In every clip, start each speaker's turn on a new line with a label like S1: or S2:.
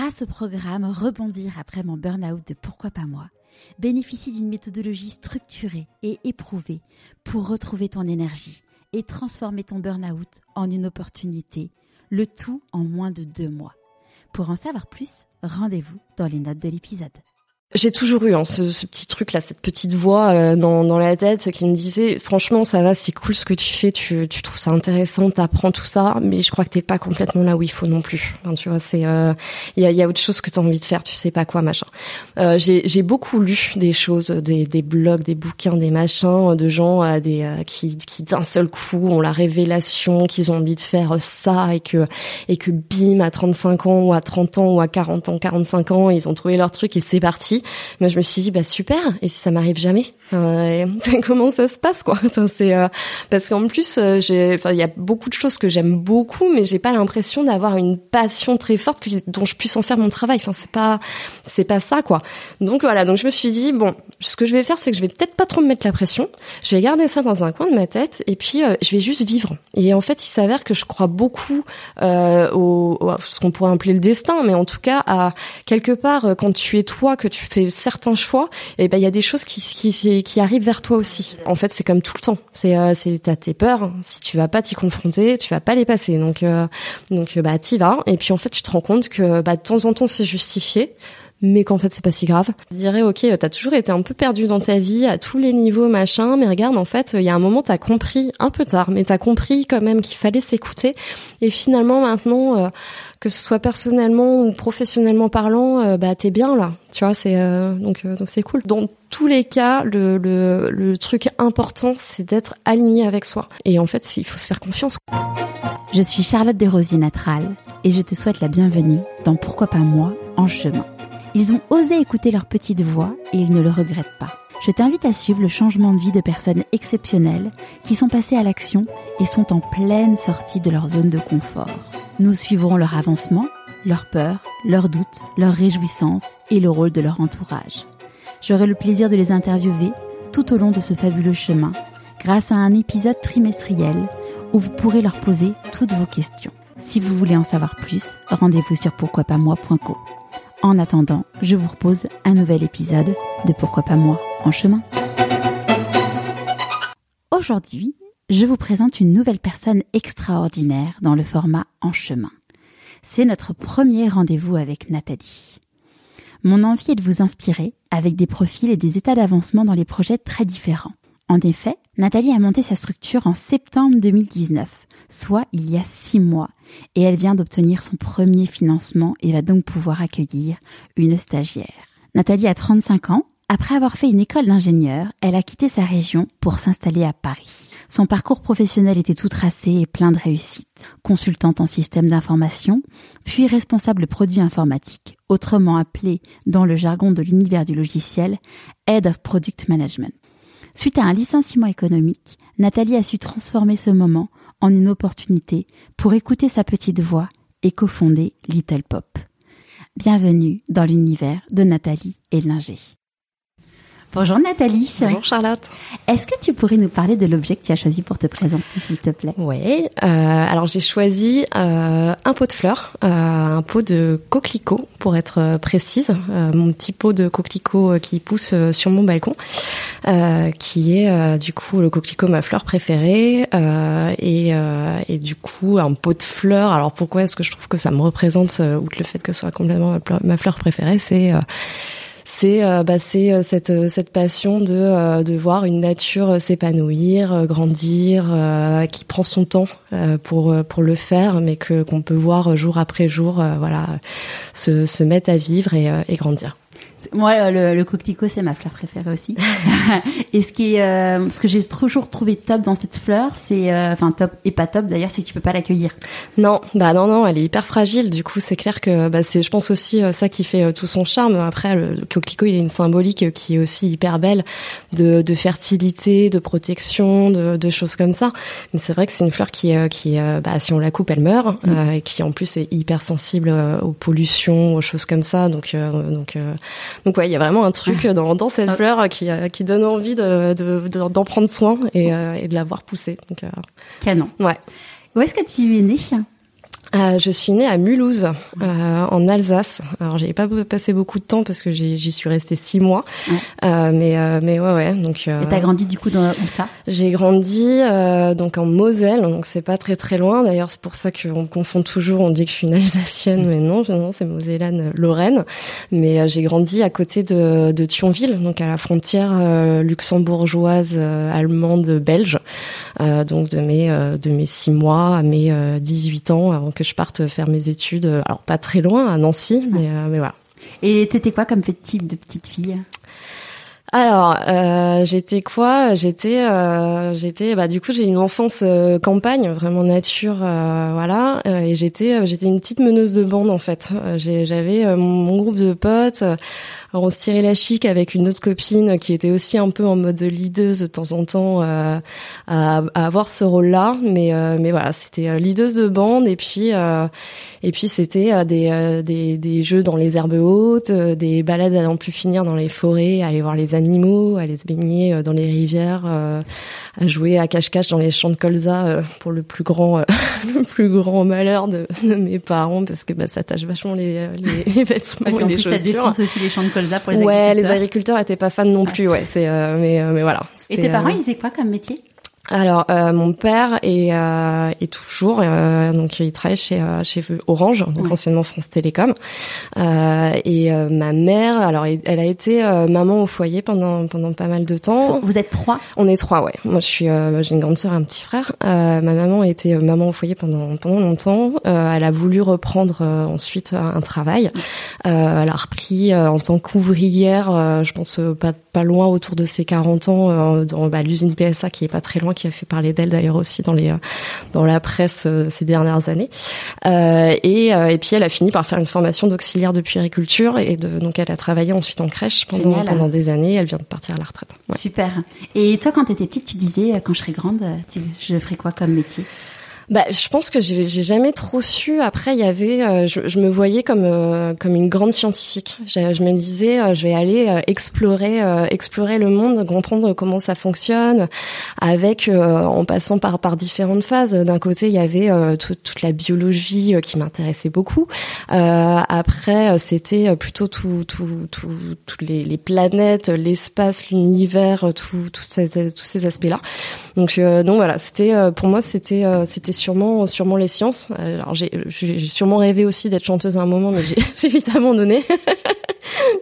S1: grâce au programme Rebondir après mon burn-out de Pourquoi pas moi, bénéficie d'une méthodologie structurée et éprouvée pour retrouver ton énergie et transformer ton burn-out en une opportunité, le tout en moins de deux mois. Pour en savoir plus, rendez-vous dans les notes de l'épisode.
S2: J'ai toujours eu hein, ce, ce, petit truc là, cette petite voix euh, dans, dans la tête, ce qui me disait franchement ça va, c'est cool ce que tu fais, tu, tu trouves ça intéressant, t'apprends tout ça, mais je crois que t'es pas complètement là où il faut non plus. Enfin, tu vois, c'est il euh, y, a, y a autre chose que t'as envie de faire, tu sais pas quoi machin. Euh, j'ai, beaucoup lu des choses, des, des blogs, des bouquins, des machins de gens euh, des qui, qui d'un seul coup ont la révélation qu'ils ont envie de faire ça et que et que bim à 35 ans ou à 30 ans ou à 40 ans, 45 ans ils ont trouvé leur truc et c'est parti mais je me suis dit bah super et si ça m'arrive jamais euh, comment ça se passe quoi? C'est euh, parce qu'en plus euh, il y a beaucoup de choses que j'aime beaucoup mais j'ai pas l'impression d'avoir une passion très forte dont je puisse en faire mon travail. Enfin c'est pas c'est pas ça quoi. Donc voilà. Donc je me suis dit bon ce que je vais faire c'est que je vais peut-être pas trop me mettre la pression. Je vais garder ça dans un coin de ma tête et puis je vais juste vivre. Et en fait il s'avère que je crois beaucoup au, au, ce qu'on pourrait appeler le destin mais en tout cas à quelque part quand tu es toi que tu fais certains choix et ben il y a des choses qui qui qui arrive vers toi aussi. En fait, c'est comme tout le temps. C'est euh, c'est t'as tes peurs. Si tu vas pas t'y confronter, tu vas pas les passer. Donc euh, donc bah t'y vas. Et puis en fait, tu te rends compte que bah de temps en temps c'est justifié mais qu'en fait c'est pas si grave. Je dirais ok, t'as toujours été un peu perdu dans ta vie à tous les niveaux machin, mais regarde en fait il y a un moment t'as compris un peu tard, mais t'as compris quand même qu'il fallait s'écouter et finalement maintenant euh, que ce soit personnellement ou professionnellement parlant, euh, bah t'es bien là, tu vois c'est euh, donc donc c'est cool. Dans tous les cas, le, le, le truc important c'est d'être aligné avec soi et en fait il faut se faire confiance.
S1: Je suis Charlotte Desrosiers Natral et je te souhaite la bienvenue dans Pourquoi pas moi en chemin. Ils ont osé écouter leur petite voix et ils ne le regrettent pas. Je t'invite à suivre le changement de vie de personnes exceptionnelles qui sont passées à l'action et sont en pleine sortie de leur zone de confort. Nous suivrons leur avancement, leurs peurs, leurs doutes, leurs réjouissances et le rôle de leur entourage. J'aurai le plaisir de les interviewer tout au long de ce fabuleux chemin grâce à un épisode trimestriel où vous pourrez leur poser toutes vos questions. Si vous voulez en savoir plus, rendez-vous sur pourquoipasmoi.co. En attendant, je vous propose un nouvel épisode de Pourquoi pas moi en chemin. Aujourd'hui, je vous présente une nouvelle personne extraordinaire dans le format en chemin. C'est notre premier rendez-vous avec Nathalie. Mon envie est de vous inspirer avec des profils et des états d'avancement dans les projets très différents. En effet, Nathalie a monté sa structure en septembre 2019, soit il y a six mois, et elle vient d'obtenir son premier financement et va donc pouvoir accueillir une stagiaire. Nathalie a 35 ans. Après avoir fait une école d'ingénieur, elle a quitté sa région pour s'installer à Paris. Son parcours professionnel était tout tracé et plein de réussite. Consultante en système d'information, puis responsable produit informatique, autrement appelé dans le jargon de l'univers du logiciel Head of Product Management. Suite à un licenciement économique, Nathalie a su transformer ce moment en une opportunité pour écouter sa petite voix et cofonder Little Pop. Bienvenue dans l'univers de Nathalie et Linger. Bonjour Nathalie.
S2: Bonjour Charlotte.
S1: Est-ce que tu pourrais nous parler de l'objet que tu as choisi pour te présenter, s'il te plaît?
S2: Oui. Euh, alors j'ai choisi euh, un pot de fleurs, euh, un pot de coquelicot pour être euh, précise, euh, mon petit pot de coquelicot euh, qui pousse sur mon balcon, qui est du coup le coquelicot ma fleur préférée et, et du coup un pot de fleurs. Alors pourquoi est-ce que je trouve que ça me représente outre le fait que ce soit complètement ma fleur préférée, c'est c'est euh, bah, euh, cette euh, cette passion de voir une nature s'épanouir, grandir, qui prend son temps pour le faire, mais que qu'on peut voir jour après jour, voilà, se mettre à vivre et grandir.
S1: Moi, le, le coquelicot, c'est ma fleur préférée aussi. et ce qui est, euh, ce que j'ai toujours trouvé top dans cette fleur, c'est, euh, enfin top et pas top d'ailleurs, c'est que tu peux pas l'accueillir.
S2: Non, bah non, non, elle est hyper fragile. Du coup, c'est clair que bah, c'est, je pense aussi euh, ça qui fait tout son charme. Après, le, coquelicot, il a une symbolique qui est aussi hyper belle de, de fertilité, de protection, de, de, choses comme ça. Mais c'est vrai que c'est une fleur qui, qui, bah, si on la coupe, elle meurt, mm. et qui en plus est hyper sensible aux pollutions, aux choses comme ça. Donc, donc donc ouais, il y a vraiment un truc dans, dans cette ah. fleur qui, euh, qui donne envie de, d'en prendre soin et, euh, et de la voir pousser. Donc,
S1: euh, Canon.
S2: Ouais.
S1: Où est-ce que tu es né
S2: euh, je suis née à Mulhouse, euh, en Alsace. Alors, j'avais pas passé beaucoup de temps parce que j'y suis restée six mois. Euh, mais, euh, mais ouais, ouais. Donc.
S1: Et t'as grandi du coup dans où ça?
S2: J'ai grandi donc en Moselle, donc c'est pas très très loin. D'ailleurs, c'est pour ça qu'on confond toujours. On dit que je suis une Alsacienne, mais non, non, c'est Mosellane, Lorraine. Mais j'ai grandi à côté de, de Thionville, donc à la frontière luxembourgeoise, allemande, belge. donc de mes de mes six mois à mes 18 ans avant que je parte faire mes études, euh, alors pas très loin, à Nancy, mais, euh, mais voilà.
S1: Et t'étais quoi comme type de petite fille?
S2: Alors, euh, j'étais quoi? J'étais, euh, j'étais, bah du coup j'ai une enfance campagne, vraiment nature, voilà. et j'étais, j'étais une petite meneuse de bande en fait. j'avais mon, groupe de potes. Alors on se tirait la chic avec une autre copine qui était aussi un peu en mode leaduse de temps en temps euh, à, à, avoir ce rôle-là, mais euh, mais voilà, c'était euh, leaduse de bande et puis et puis c'était des, des, des jeux dans les herbes hautes, des balades à n'en plus finir dans les forêts, aller voir les aller se baigner dans les rivières, à jouer à cache-cache dans les champs de colza pour le plus grand le plus grand malheur de, de, mes parents parce que bah, ça tâche vachement les, les, vêtements et les chaussures. Ça
S1: défonce aussi les champs de colza pour les
S2: ouais,
S1: agriculteurs.
S2: les agriculteurs étaient pas fans non plus, ouais. C'est, euh, mais, euh, mais voilà.
S1: Et tes parents, ils faisaient quoi comme métier?
S2: Alors, euh, mon père est, euh, est toujours, euh, donc il travaille chez, euh, chez Orange, donc anciennement France Télécom. Euh, et ma mère, alors elle a été maman au foyer pendant pendant pas mal de temps.
S1: Vous êtes trois?
S2: On est trois, ouais. Moi, je suis, j'ai une grande sœur et un petit frère. ma maman a été maman au foyer pendant pendant longtemps. elle a voulu reprendre ensuite un travail. elle a repris en tant qu'ouvrière, je pense pas pas loin autour de ses 40 ans dans bah, l'usine PSA qui est pas très loin qui a fait parler d'elle d'ailleurs aussi dans les euh, dans la presse euh, ces dernières années. Euh, et, et puis elle a fini par faire une formation d'auxiliaire de puériculture et de, donc elle a travaillé ensuite en crèche pendant pendant des années. Elle vient de partir à la retraite.
S1: Super. Et toi, quand tu étais petite, tu disais quand je serai grande, tu, je ferai quoi comme métier?
S2: Bah, je pense que j'ai jamais trop su. Après, il y avait, euh, je, je, me voyais comme euh, comme une grande scientifique. Je, je me disais, euh, je vais aller explorer explorer le monde, comprendre comment ça fonctionne, avec en passant par par différentes phases. D'un côté, il y avait toute la biologie qui m'intéressait beaucoup. après, c'était plutôt tout tout tout tous les, les planètes, l'espace, l'univers, tout tous ces tous ces aspects-là. Donc donc voilà, c'était pour moi c'était c'était sûrement, sûrement les sciences. Alors j'ai, sûrement rêvé aussi d'être chanteuse à un moment, mais j'ai vite abandonné.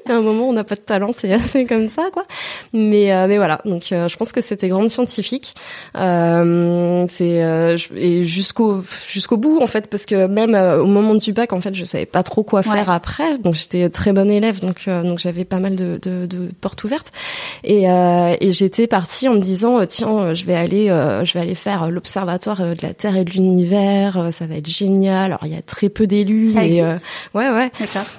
S2: à un moment, on n'a pas de talent, c'est c'est comme ça, quoi. Mais euh, mais voilà. Donc, euh, je pense que c'était grande scientifique. Euh, c'est et jusqu'au jusqu'au bout en fait, parce que même au moment du bac, en fait, je savais pas trop quoi faire après. Donc, j'étais très bonne élève, donc donc j'avais pas mal de, de, de portes ouvertes. Et et j'étais partie en me disant tiens, je vais aller je vais aller faire l'observatoire de la Terre et de l'univers. Ça va être génial. Alors, il y a très peu d'élus. Et,
S1: existe.
S2: ouais ouais.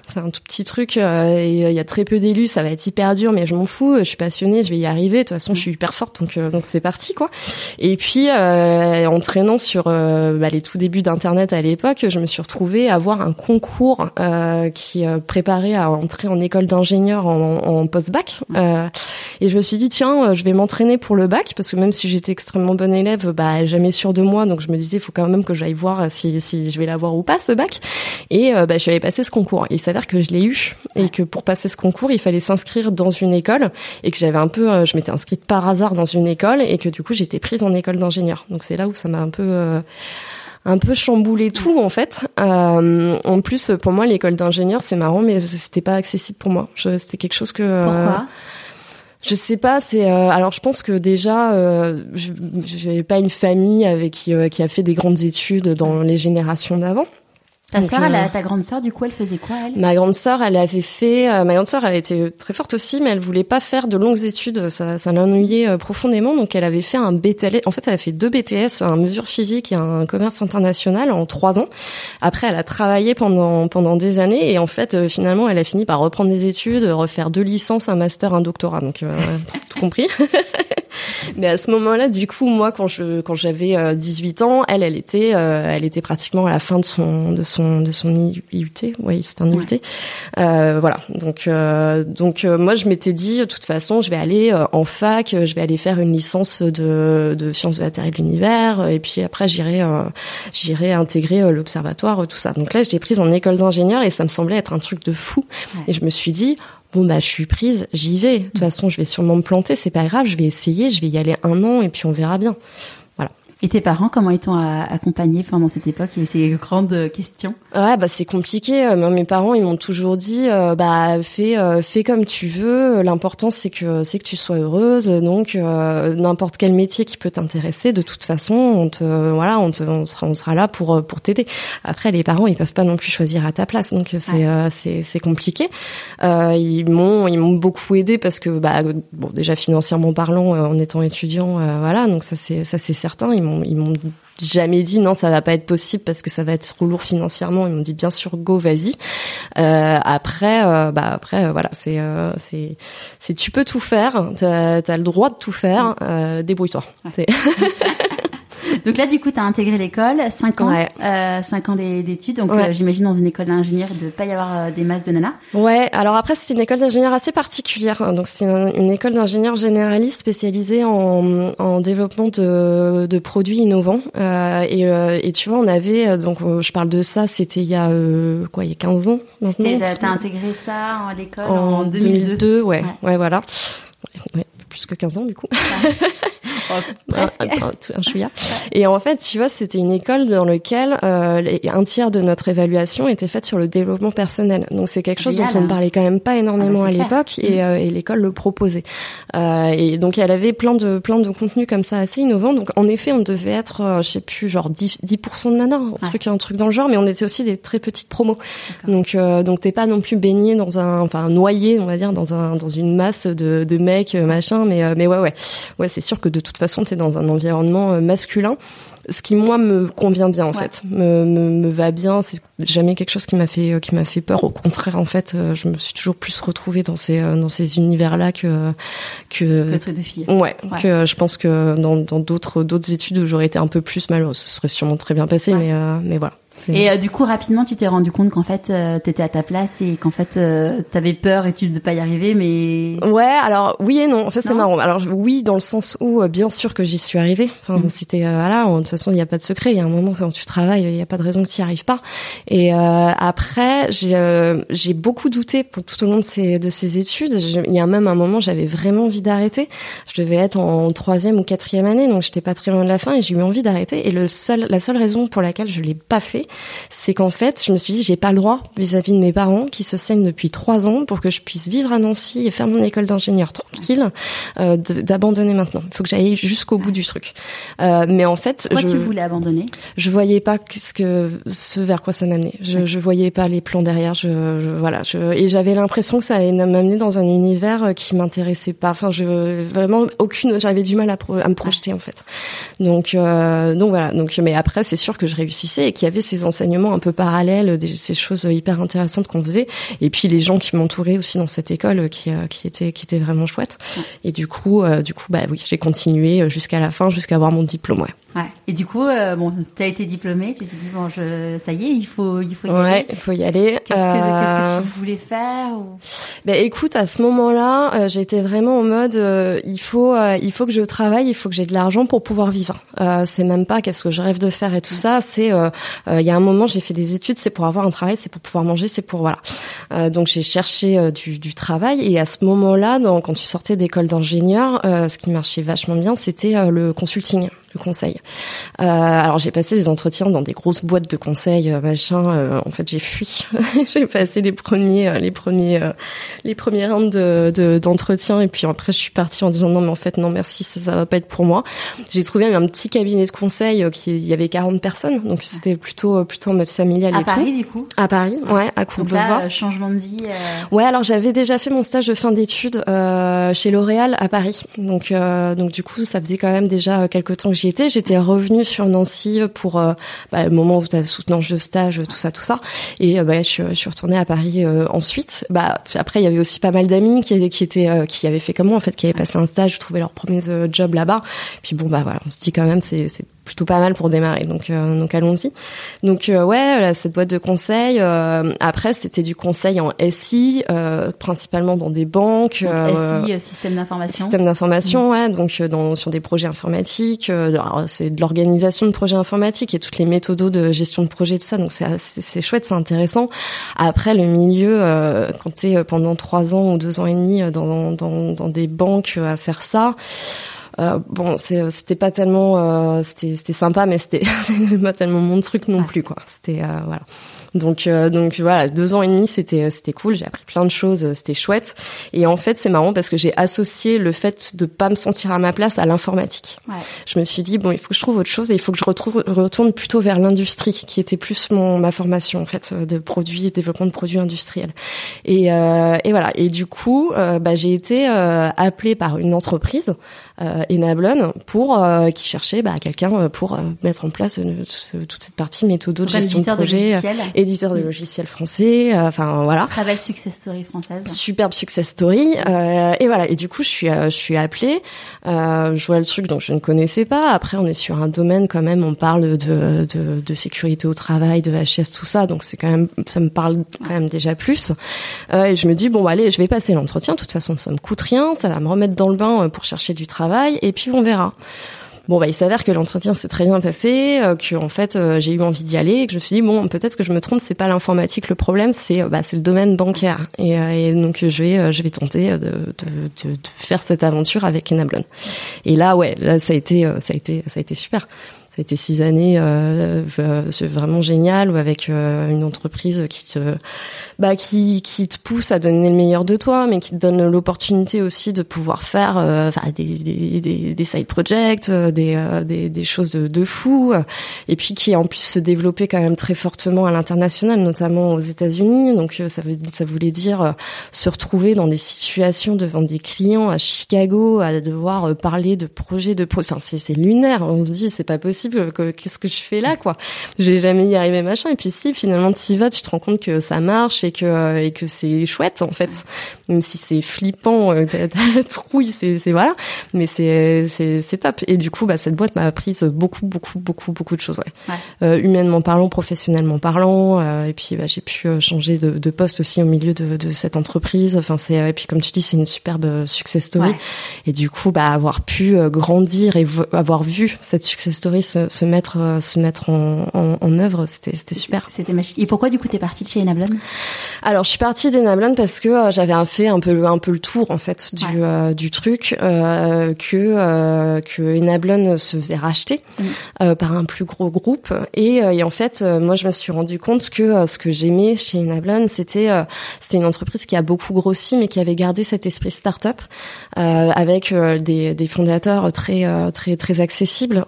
S2: C'est un tout petit truc. et il y a très peu d'élus, ça va être hyper dur, mais je m'en fous, je suis passionnée, je vais y arriver. De toute façon, je suis hyper forte, donc euh, donc c'est parti quoi. Et puis euh, en traînant sur euh, bah, les tout débuts d'internet à l'époque, je me suis retrouvée à voir un concours euh, qui préparait à entrer en école d'ingénieur en, en post-bac. et je me suis dit tiens, je vais m'entraîner pour le bac parce que même si j'étais extrêmement bonne élève, bah jamais sûre de moi, donc je me disais il faut quand même que j'aille voir si si je vais l'avoir ou pas ce bac. Et bah, je suis allée passer ce concours. Et il s'avère que je l'ai eu et que pour passer ce concours, il fallait s'inscrire dans une école et que j'avais un peu, euh, je m'étais inscrite par hasard dans une école et que du coup j'étais prise en école d'ingénieur. Donc c'est là où ça m'a un peu euh, un peu chamboulé tout en fait. Euh, en plus, pour moi, l'école d'ingénieur, c'est marrant, mais c'était pas accessible pour moi. C'était quelque chose que.
S1: Euh, Pourquoi?
S2: Je sais pas, c'est alors je pense que déjà euh, j'avais pas une famille avec qui, qui a fait des grandes études dans les générations d'avant.
S1: Ta sœur, euh, ta grande sœur, du coup, elle faisait quoi elle?
S2: Ma grande sœur, elle avait fait. Euh, ma grande sœur, elle était très forte aussi, mais elle voulait pas faire de longues études. Ça, ça l'ennuyait euh, profondément, donc elle avait fait un BTS. En fait, elle a fait deux BTS, un mesure physique et un commerce international en trois ans. Après, elle a travaillé pendant pendant des années et en fait, finalement, elle a fini par reprendre des études, refaire deux licences, un master, un doctorat. Donc, tout compris. mais à ce moment-là, du coup, moi, quand je quand j'avais 18 ans, elle, elle était elle était pratiquement à la fin de son de son de son IUT. Oui, c'est un IUT. voilà. Donc donc moi, je m'étais dit, de toute façon, je vais aller en fac, je vais aller faire une licence de de sciences de la Terre et de l'univers, et puis après, j'irai j'irai intégrer l'observatoire, tout ça. Donc là, je l'ai prise en école d'ingénieur et ça me semblait être un truc de fou. Et je me suis dit, bon bah je suis prise, j'y vais. De toute façon, je vais sûrement me planter, c'est pas grave, je vais essayer, je vais y aller un an et puis on verra bien.
S1: Et tes parents, comment ils t'ont accompagné pendant cette époque et ces grandes questions?
S2: Ouais, bah c'est compliqué. Euh, mes parents, ils m'ont toujours dit, euh, bah fais, euh, fais comme tu veux. L'important c'est que c'est que tu sois heureuse. Donc n'importe quel métier qui peut t'intéresser, de toute façon, on te, voilà, on, te, on sera, on sera là pour pour t'aider. Après, les parents, ils peuvent pas non plus choisir à ta place, donc c'est c'est c'est compliqué. ils m'ont ils m'ont beaucoup aidé parce que bah bon déjà financièrement parlant, en étant étudiant, voilà, donc ça c'est ça c'est certain. Ils ils m'ont jamais dit non ça va pas être possible parce que ça va être trop lourd financièrement. Ils m'ont dit bien sûr go vas-y. Euh, après euh, bah après euh, voilà c'est c'est c'est tu peux tout faire. T'as as le droit de tout faire. Débrouille-toi
S1: Donc là, du coup, tu as intégré l'école, 5 ans, euh, 5 ans d'études. Donc euh, j'imagine dans une école d'ingénieur de pas y avoir euh, des masses de nanas.
S2: Ouais, alors après, c'était une école d'ingénieur assez particulière. Donc c'est une, école d'ingénieur généraliste spécialisée en, en développement de, de produits innovants. Euh, et, euh, et tu vois, on avait, donc je parle de ça, c'était il y a quoi, il y a 15 ans
S1: maintenant. T'as intégré ça en l'école en, 2002. 2002
S2: ouais, ouais, voilà. Ouais, plus que 15 ans du coup. Un, chouïa. Et en fait, tu vois, c'était une école dans laquelle euh, un tiers de notre évaluation était faite sur le développement personnel. Donc c'est quelque chose dont on ne parlait quand même pas énormément ah bah, à l'époque et, mm. euh, et l'école le proposait. Euh, et donc elle avait plein de plein de contenus comme ça assez innovants. Donc en effet, on devait être, euh, je sais plus, genre 10, 10% de nanas, un truc un truc dans le genre, mais on était aussi des très petites promos. Donc euh, donc t'es pas non plus baigné dans un, enfin noyé, on va dire, dans un dans une masse de, de mecs machin. Mais mais ouais ouais ouais, c'est sûr que de toute façon, tu es dans un environnement euh, masculin. Ce qui moi me convient bien en fait, me, me, va bien. C'est jamais quelque chose qui m'a fait euh, qui m'a fait peur. Au contraire, en fait, euh, je me suis toujours plus retrouvée dans ces dans ces univers-là que
S1: que, que de filles.
S2: Ouais, que je pense que dans d'autres d'autres études où j'aurais été un peu plus malheureuse, ce serait sûrement très bien passé, mais mais voilà.
S1: Et euh, du coup, rapidement, tu t'es rendu compte qu'en fait, euh, t'étais à ta place et qu'en fait, euh, t'avais peur et tu de pas y arriver, mais.
S2: Ouais, alors oui et non. En fait, c'est marrant. Alors oui, dans le sens où, bien sûr que j'y suis arrivée. Enfin, mm. c'était voilà. De toute façon, il n'y a pas de secret. Il y a un moment quand tu travailles, il n'y a pas de raison que tu n'y arrives pas. Et après, j'ai j'ai beaucoup douté pour tout au long de ces de ces études. Il y a même un moment, j'avais vraiment envie d'arrêter. Je devais être en troisième ou quatrième année, donc j'étais pas très loin de la fin et j'ai eu envie d'arrêter. Et le seul, la seule raison pour laquelle je l'ai pas fait, c'est qu'en fait, je me suis dit, j'ai pas le droit vis-à-vis de mes parents qui se saignent depuis trois ans pour que je puisse vivre à Nancy et faire mon école d'ingénieur tranquille, euh, d'abandonner maintenant. Il faut que j'aille jusqu'au bout du truc. Euh, mais en fait,
S1: Pourquoi je, tu voulais abandonner?
S2: Je voyais pas ce que ce vers quoi ça m'amenait. Je, je voyais pas les plans derrière. Je, voilà. Je, et j'avais l'impression que ça allait m'amener dans un univers qui m'intéressait pas. Enfin, je vraiment aucune. J'avais du mal à, à me projeter en fait. Donc euh, donc voilà. Donc mais après, c'est sûr que je réussissais et qu'il y avait ces enseignements un peu parallèles, des, ces choses hyper intéressantes qu'on faisait, et puis les gens qui m'entouraient aussi dans cette école qui, euh, qui était vraiment chouette. Et du coup, euh, du coup, bah oui, j'ai continué jusqu'à la fin, jusqu'à avoir mon diplôme. Ouais.
S1: Ouais. Et du coup, euh, bon, tu as été diplômée, tu t'es dit bon, je, ça y est, il faut, il faut y
S2: ouais, il faut y aller.
S1: Qu'est-ce que, qu'est-ce que tu voulais faire ou...
S2: Ben écoute, à ce moment-là, euh, j'étais vraiment en mode, il faut, il faut que je travaille, il faut que j'ai de l'argent pour pouvoir vivre. c'est même pas qu'est-ce que je rêve de faire et tout ça. C'est, il y a un moment, j'ai fait des études, c'est pour avoir un travail, c'est pour pouvoir manger, c'est pour voilà. Euh, donc j'ai cherché euh, du, du, travail et à ce moment-là, quand tu sortais d'école d'ingénieur, euh, ce qui marchait vachement bien, c'était le consulting le conseil. Euh, alors j'ai passé des entretiens dans des grosses boîtes de conseil, euh, machin. Euh, en fait, j'ai fui. j'ai passé les premiers, euh, les premiers, les premiers rounds de d'entretien et puis après je suis partie en disant non mais en fait non merci ça, ça va pas être pour moi. J'ai trouvé un petit cabinet de conseil qui il y avait 40 personnes donc c'était plutôt plutôt en mode familial
S1: à
S2: et
S1: Paris
S2: tout.
S1: du coup?
S2: À Paris, ouais, à
S1: Courbevoie. changement de vie.
S2: Ouais, alors j'avais déjà fait mon stage de fin d'études chez L'Oréal à Paris. Donc donc du coup ça faisait quand même déjà quelques temps que j'y étais. J'étais revenue sur Nancy pour bah, le moment où tu as soutenance de stage, tout ça, tout ça. Et bah, je, je, suis retournée à Paris ensuite. Bah après, il y avait aussi pas mal d'amis qui, étaient qui avaient fait comme moi en fait, qui avaient passé un stage, trouvé leur premier job là-bas. Puis bon bah voilà, on se dit quand même c'est plutôt pas mal pour démarrer. Donc, euh, donc allons-y. Donc euh, ouais, cette boîte de conseil. Euh, après, c'était du conseil en SI, principalement dans des banques.
S1: SI, système d'information.
S2: Système d'information, mmh. ouais. Donc dans, sur des projets informatiques. c'est de l'organisation de projets informatiques et toutes les méthodes de gestion de projet, tout ça. Donc c'est c'est chouette, c'est intéressant. Après, le milieu, quand tu es pendant trois ans ou deux ans et demi dans, dans, dans des banques à faire ça. Euh, bon, c'était pas tellement, euh, c'était sympa, mais c'était pas tellement mon truc non plus, quoi. C'était euh, voilà. Donc euh, donc voilà, deux ans et demi, c'était c'était cool. J'ai appris plein de choses, c'était chouette. Et en fait, c'est marrant parce que j'ai associé le fait de pas me sentir à ma place à l'informatique. Ouais. Je me suis dit bon, il faut que je trouve autre chose et il faut que je retrouve, retourne plutôt vers l'industrie, qui était plus mon ma formation en fait de produits, développement de produits industriels. Et euh, et voilà. Et du coup, euh, bah, j'ai été appelée par une entreprise euh, Enablon pour qui cherchait bah, quelqu'un pour mettre en place toute cette partie méthodo de gestion de projet éditeur de logiciels français. Euh, enfin voilà.
S1: Très belle success story française.
S2: Superbe success story. Euh, et voilà. Et du coup, je suis euh, je suis appelée. je vois le truc dont je ne connaissais pas. Après, on est sur un domaine quand même. On parle de de, de sécurité au travail, de HS, tout ça. Donc c'est quand même ça me parle quand même déjà plus. et je me dis bon bah, allez, je vais passer l'entretien. De toute façon, ça me coûte rien. Ça va me remettre dans le bain pour chercher du travail. Et puis on verra. Bon, bah, il s'avère que l'entretien s'est très bien passé, euh, que en fait euh, j'ai eu envie d'y aller, et que je me suis dit bon, peut-être que je me trompe, c'est pas l'informatique le problème, c'est euh, bah, c'est le domaine bancaire. Et, et, donc je vais je vais tenter de faire cette aventure avec Enablon. Et là, ouais, là ça a été ça a été ça a été super été six années euh, vraiment génial ou avec euh, une entreprise qui te bah qui te pousse à donner le meilleur de toi mais qui te donne l'opportunité aussi de pouvoir faire euh, des, side projects euh, des, euh, choses de, fou et puis qui en plus se développer quand même très fortement à l'international notamment aux États-Unis. Donc ça voulait dire se retrouver dans des situations devant des clients à Chicago à devoir parler de projets de enfin c'est lunaire on se dit c'est pas possible qu'est-ce que je fais là quoi. Je vais jamais y arriver machin. Et puis si finalement tu y vas tu te rends compte que ça marche et que euh, et que c'est chouette en fait. Même si c'est flippant euh, la trouille c'est voilà. Mais c'est c'est top. Et du coup bah cette boîte m'a appris beaucoup beaucoup beaucoup beaucoup de choses ouais, Euh, humainement parlant professionnellement parlant euh, et puis bah, j'ai pu euh, changer de, de, poste aussi au milieu de, de cette entreprise. Enfin c'est et puis comme tu dis c'est une superbe success story. Et du coup bah avoir pu grandir et avoir vu cette success story se, se mettre euh, se mettre en, en, en œuvre, c'était c'était super.
S1: C'était magique. Et pourquoi du coup t'es partie de chez Enablon
S2: Alors je suis partie d'Enablon parce que euh, j'avais fait un peu un peu le tour en fait du euh, du truc euh, que que Enablon se faisait racheter mm. par un plus gros groupe et, et en fait moi je me suis rendu compte que ce que j'aimais chez Enablon c'était c'était une entreprise qui a beaucoup grossi mais qui avait gardé cet esprit start-up avec des, des fondateurs très très très accessibles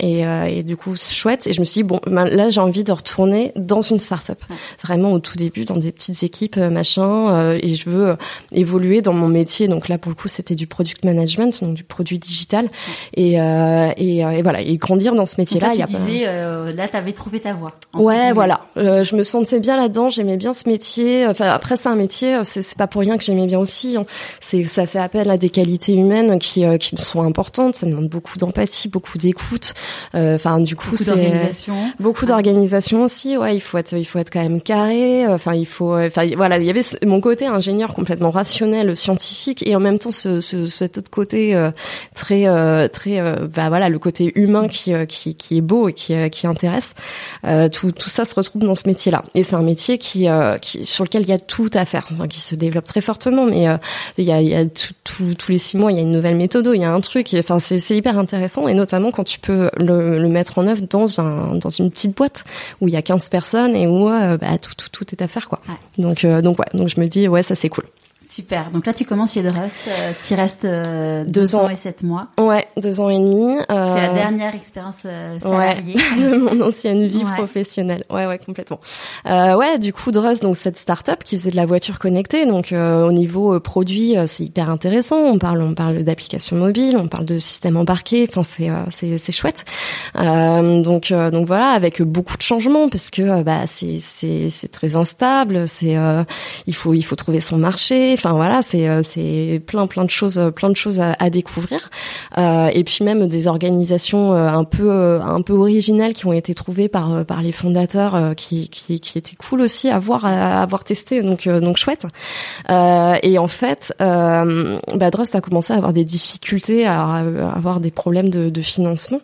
S2: et euh, et, du coup chouette. Et je me suis dit bon, ben, là j'ai envie de retourner dans une start-up, vraiment au tout début dans des petites équipes euh, machin. Euh, et je veux évoluer dans mon métier. Donc là pour le coup c'était du product management, donc du produit digital. Et, et, et, voilà et grandir dans ce métier-là.
S1: Il y a disais, euh, là t'avais trouvé ta voie.
S2: Ouais voilà, je me sentais bien là-dedans. J'aimais bien ce métier. Enfin après c'est un métier, c'est pas pour rien que j'aimais bien aussi. Hein. C'est ça fait appel à des qualités humaines qui qui sont importantes. Ça demande beaucoup d'empathie, beaucoup d'écoute. Euh, enfin, du coup, c'est beaucoup d'organisation aussi. Ouais, il faut être, il faut être quand même carré. Enfin, il faut, enfin, voilà, il y avait mon côté ingénieur complètement rationnel, scientifique, et en même temps ce, ce cet autre côté euh, très, euh, très, bah voilà, le côté humain qui, qui, qui est beau et qui, qui intéresse. tout, tout ça se retrouve dans ce métier-là. Et c'est un métier qui, qui, sur lequel il y a tout à faire, enfin, qui se développe très fortement. Mais il y a, il y a tout, tous les six mois, il y a une nouvelle méthode, il y a un truc. Enfin, c'est hyper intéressant, et notamment quand tu peux le le, mettre en œuvre dans un dans une petite boîte où il y a 15 personnes et où euh, bah, tout, tout tout est à faire quoi. Donc euh, donc ouais, donc je me dis ouais, ça c'est cool.
S1: Super. Donc là, tu commences chez Drust. Euh, tu restes euh, deux, ans. et sept mois.
S2: Ouais, deux ans et demi.
S1: Euh... C'est la dernière expérience euh, salariée
S2: de mon ancienne vie professionnelle. Ouais, ouais, complètement. Euh, ouais, du coup, Drust, donc cette start-up qui faisait de la voiture connectée. Donc au niveau produit, c'est hyper intéressant. On parle, on parle d'applications mobiles, on parle de systèmes embarqués. Enfin, c'est c'est c'est chouette. donc donc voilà, avec beaucoup de changements parce que bah c'est c'est c'est très instable. C'est il faut il faut trouver son marché. Enfin voilà, c'est euh, c'est plein plein de choses, plein de choses à, à découvrir. Euh, et puis même des organisations euh, un peu euh, un peu originales qui ont été trouvées par par les fondateurs, qui, qui qui étaient cool aussi à voir à avoir testé. Donc donc chouette. et en fait, euh, bah, a commencé à avoir des difficultés, à, avoir des problèmes de, de financement.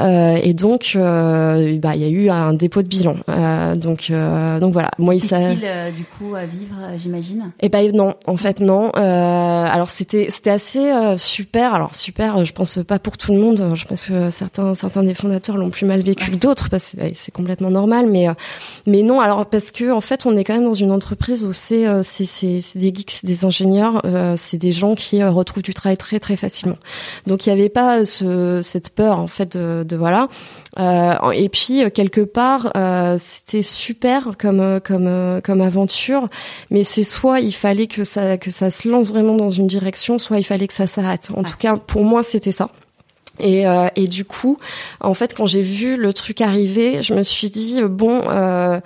S2: et donc bah il y a eu un dépôt de bilan. donc donc voilà.
S1: Moi il du coup à vivre, j'imagine.
S2: Et eh ben non, en fait non. Euh, alors c'était c'était assez euh, super. Alors super, euh, je pense pas pour tout le monde. Je pense que certains certains des fondateurs l'ont plus mal vécu que d'autres parce que c'est complètement normal. Mais mais non. Alors parce que en fait on est quand même dans une entreprise où c'est c'est c'est des geeks, des ingénieurs, c'est des gens qui retrouvent du travail très très facilement. Donc il y avait pas ce cette peur en fait de, de voilà. et puis quelque part c'était super comme comme comme aventure, mais c'est soit il fallait que ça que ça se lance vraiment dans une direction, soit il fallait que ça s'arrête. En tout cas, pour moi, c'était ça. Et, euh, et du coup, en fait, quand j'ai vu le truc arriver, je me suis dit bon. Euh,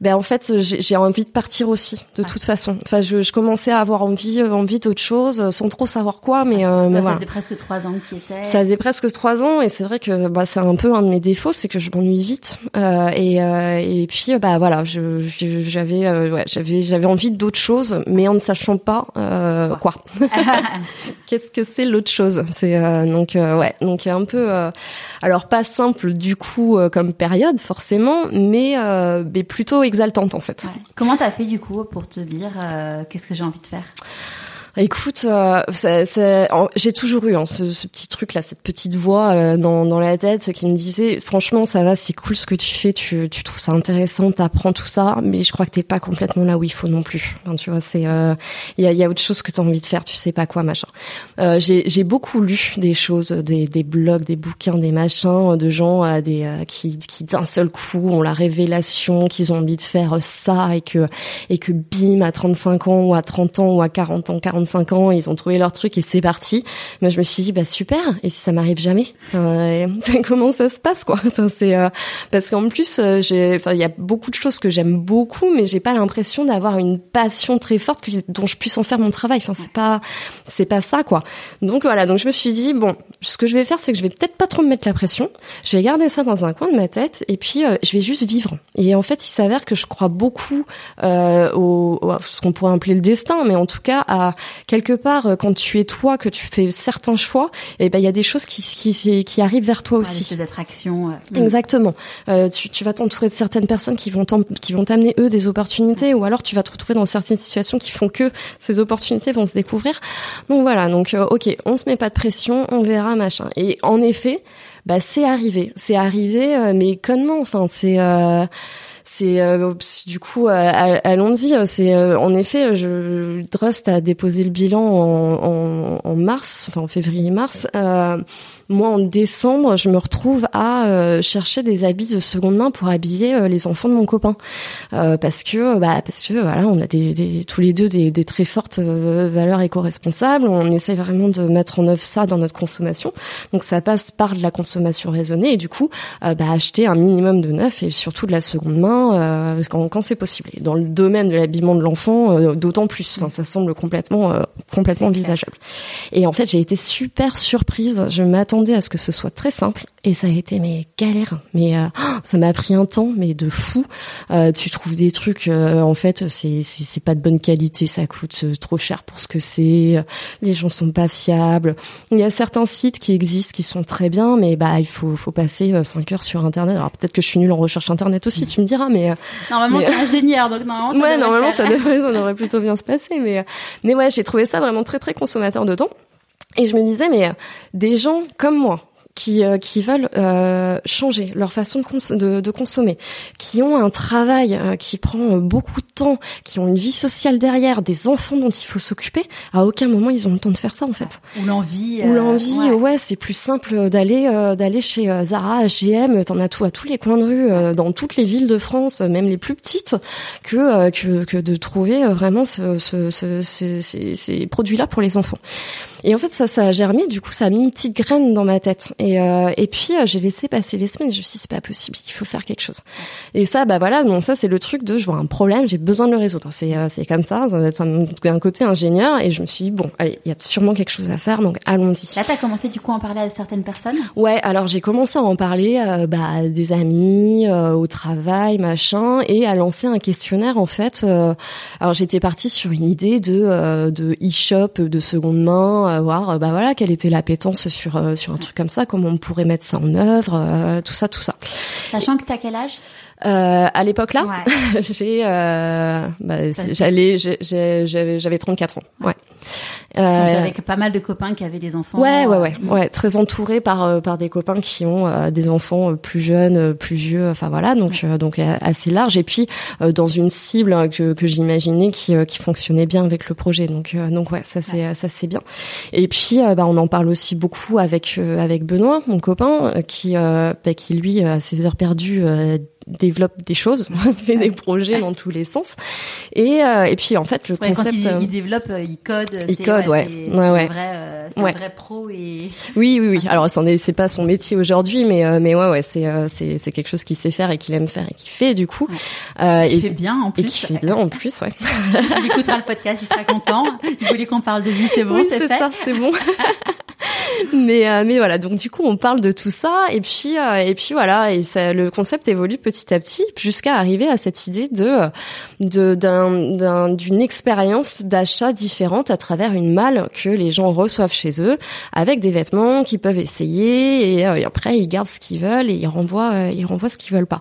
S2: ben en fait j'ai envie de partir aussi de toute façon. Enfin je, je, commençais à avoir envie euh, envie d'autre chose euh, sans trop savoir quoi mais,
S1: euh,
S2: mais
S1: ça faisait presque trois ans que tu étais.
S2: Ça faisait presque trois ans et c'est vrai que bah, c'est un peu un de mes défauts c'est que je m'ennuie vite euh, et euh, et puis bah voilà je j'avais ouais j'avais j'avais envie d'autre chose mais en ne sachant pas quoi. Qu'est-ce que c'est l'autre chose? C'est donc ouais donc un peu alors pas simple du coup comme période forcément mais mais plutôt exaltante en fait.
S1: Comment t'as fait du coup pour te dire euh, qu'est-ce que j'ai envie de faire?
S2: Écoute, euh, j'ai toujours eu hein, ce, ce, petit truc là, cette petite voix euh, dans, dans la tête, ce qui me disait franchement ça va, c'est cool ce que tu fais, tu, tu trouves ça intéressant, t'apprends tout ça, mais je crois que t'es pas complètement là où il faut non plus. Tu vois, c'est il euh, y, a, y a autre chose que t'as envie de faire, tu sais pas quoi machin. Euh, j'ai beaucoup lu des choses, des, des blogs, des bouquins, des machins de gens des qui, qui d'un seul coup ont la révélation qu'ils ont envie de faire ça et que et que bim à 35 ans ou à 30 ans ou à 40 ans, 40 25 ans, ils ont trouvé leur truc et c'est parti. Moi, je me suis dit bah super. Et si ça m'arrive jamais, comment ça se passe quoi? C'est euh, parce qu'en plus, euh, il y a beaucoup de choses que j'aime beaucoup, mais j'ai pas l'impression d'avoir une passion très forte dont je puisse en faire mon travail. Enfin, c'est pas, c'est pas ça quoi. Donc voilà. Donc je me suis dit bon, ce que je vais faire, c'est que je vais peut-être pas trop me mettre la pression. Je vais garder ça dans un coin de ma tête et puis je vais juste vivre. Et en fait, il s'avère que je crois beaucoup euh, au, au, ce qu'on pourrait appeler le destin, mais en tout cas à quelque part, euh, quand tu es toi, que tu fais certains choix, et eh ben il y a des choses qui qui qui arrivent vers toi aussi.
S1: Des attractions.
S2: Mm. Exactement. Euh, tu, tu vas t'entourer de certaines personnes qui vont qui vont t'amener eux des opportunités, ou alors tu vas te retrouver dans certaines situations qui font que ces opportunités vont se découvrir. Donc voilà. Donc euh, ok, on se met pas de pression, on verra machin. Et en effet, bah c'est arrivé, c'est arrivé, euh, mais connement. Enfin c'est c'est euh, du coup euh, allons-y c'est euh, en effet je Drust a déposé le bilan en, en, en mars enfin en février mars moi en décembre je me retrouve à chercher des habits de seconde main pour habiller les enfants de mon copain parce que bah parce que voilà on a des, des tous les deux des, des très fortes valeurs éco-responsables on essaie vraiment de mettre en œuvre ça dans notre consommation donc ça passe par de la consommation raisonnée et du coup bah acheter un minimum de neuf et surtout de la seconde main euh, quand, quand c'est possible. Et dans le domaine de l'habillement de l'enfant, euh, d'autant plus. Enfin, ça semble complètement euh, complètement envisageable. Et en fait, j'ai été super surprise. Je m'attendais à ce que ce soit très simple et ça a été mes galères. Mais ça m'a pris un temps, mais de fou. tu trouves des trucs, en fait, c'est c'est pas de bonne qualité, ça coûte trop cher pour ce que c'est. Les gens sont pas fiables. Il y a certains sites qui existent qui sont très bien, mais bah il faut faut passer 5 heures sur internet. Alors peut-être que je suis nulle en recherche internet aussi, tu me diras, mais
S1: euh, normalement t'es ingénieur, donc normalement ça
S2: ouais, normalement
S1: ça
S2: devrait, ça devrait plutôt bien se passer, mais euh, mais ouais, j'ai trouvé ça vraiment très très consommateur de temps. Et je me disais, mais euh, des gens comme moi, qui qui veulent changer leur façon de, de, consommer, qui ont un travail qui prend beaucoup de temps, qui ont une vie sociale derrière, des enfants dont il faut s'occuper, à aucun moment ils ont le temps de faire ça en fait.
S1: Ou l'envie.
S2: Ou l'envie, ouais, c'est plus simple d'aller d'aller chez Zara, H&M, t'en as tout à tous les coins de rue, dans toutes les villes de France, même les plus petites, que que, que de trouver vraiment ce, ce, ce, ces produits-là pour les enfants. Et en fait, ça, ça a germé. Du coup, ça a mis une petite graine dans ma tête. Et, euh, et puis, euh, j'ai laissé passer les semaines. Je me suis dit, c'est pas possible. Il faut faire quelque chose. Et ça, bah voilà. Donc ça, c'est le truc de, je vois un problème, j'ai besoin de le résoudre. C'est, euh, c'est comme ça. Ça un, côté ingénieur. Et je me suis dit, bon, allez, il y a sûrement quelque chose à faire. Donc allons-y.
S1: Là, t'as commencé du coup à en parler à certaines personnes?
S2: Ouais. Alors j'ai commencé à en parler, euh, bah, des amis, au travail, machin, et à lancer un questionnaire en fait. alors j'étais partie sur une idée de de e-shop de seconde main voir euh, bah voilà quelle était l'appétence sur euh, sur un truc comme ça, comment on pourrait mettre ça en œuvre, euh, tout ça, tout ça.
S1: Sachant que t'as quel âge?
S2: Euh, à l'époque là, j'ai, euh, bah, j'allais, j'avais, j'avais 34 ans. Ouais.
S1: Euh, avec pas mal de copains qui avaient des enfants.
S2: Ouais, ouais, ouais, ouais, très entouré par euh, par des copains qui ont euh, des enfants plus jeunes, plus vieux. Enfin voilà, donc donc assez large. Et puis dans une cible hein, que que j'imaginais qui qui fonctionnait bien avec le projet. Donc donc ouais, ça c'est ça c'est bien. Et puis bah on en parle aussi beaucoup avec avec Benoît, mon copain, qui bah, qui lui à ses heures perdues développe des choses, fait des projets dans tous les sens. Et, euh, et puis en fait le concept.
S1: Quand il, euh, il développe, euh, il code.
S2: Il code, ouais.
S1: C'est ouais, ouais. vrai, c'est un vrai pro et.
S2: Oui, oui, oui. Alors c'en est, c'est pas son métier aujourd'hui, mais mais ouais, ouais, c'est c'est c'est quelque chose qu'il sait faire et qu'il aime faire et qu'il fait du coup.
S1: Euh, et, fait bien en plus.
S2: Et qui fait bien en plus, ouais.
S1: il écoutera le podcast, il sera content. Il voulait qu'on parle de lui, c'est bon,
S2: oui,
S1: c'est
S2: ça, c'est bon. mais euh, mais voilà, donc du coup on parle de tout ça et puis euh, et puis voilà et ça, le concept évolue petit à petit jusqu'à arriver à cette idée de de d'un d'une expérience d'achat différente à travers une malle que les gens reçoivent chez eux avec des vêtements qu'ils peuvent essayer et, euh, et, après ils gardent ce qu'ils veulent et ils renvoient ils renvoient ce qu'ils veulent pas.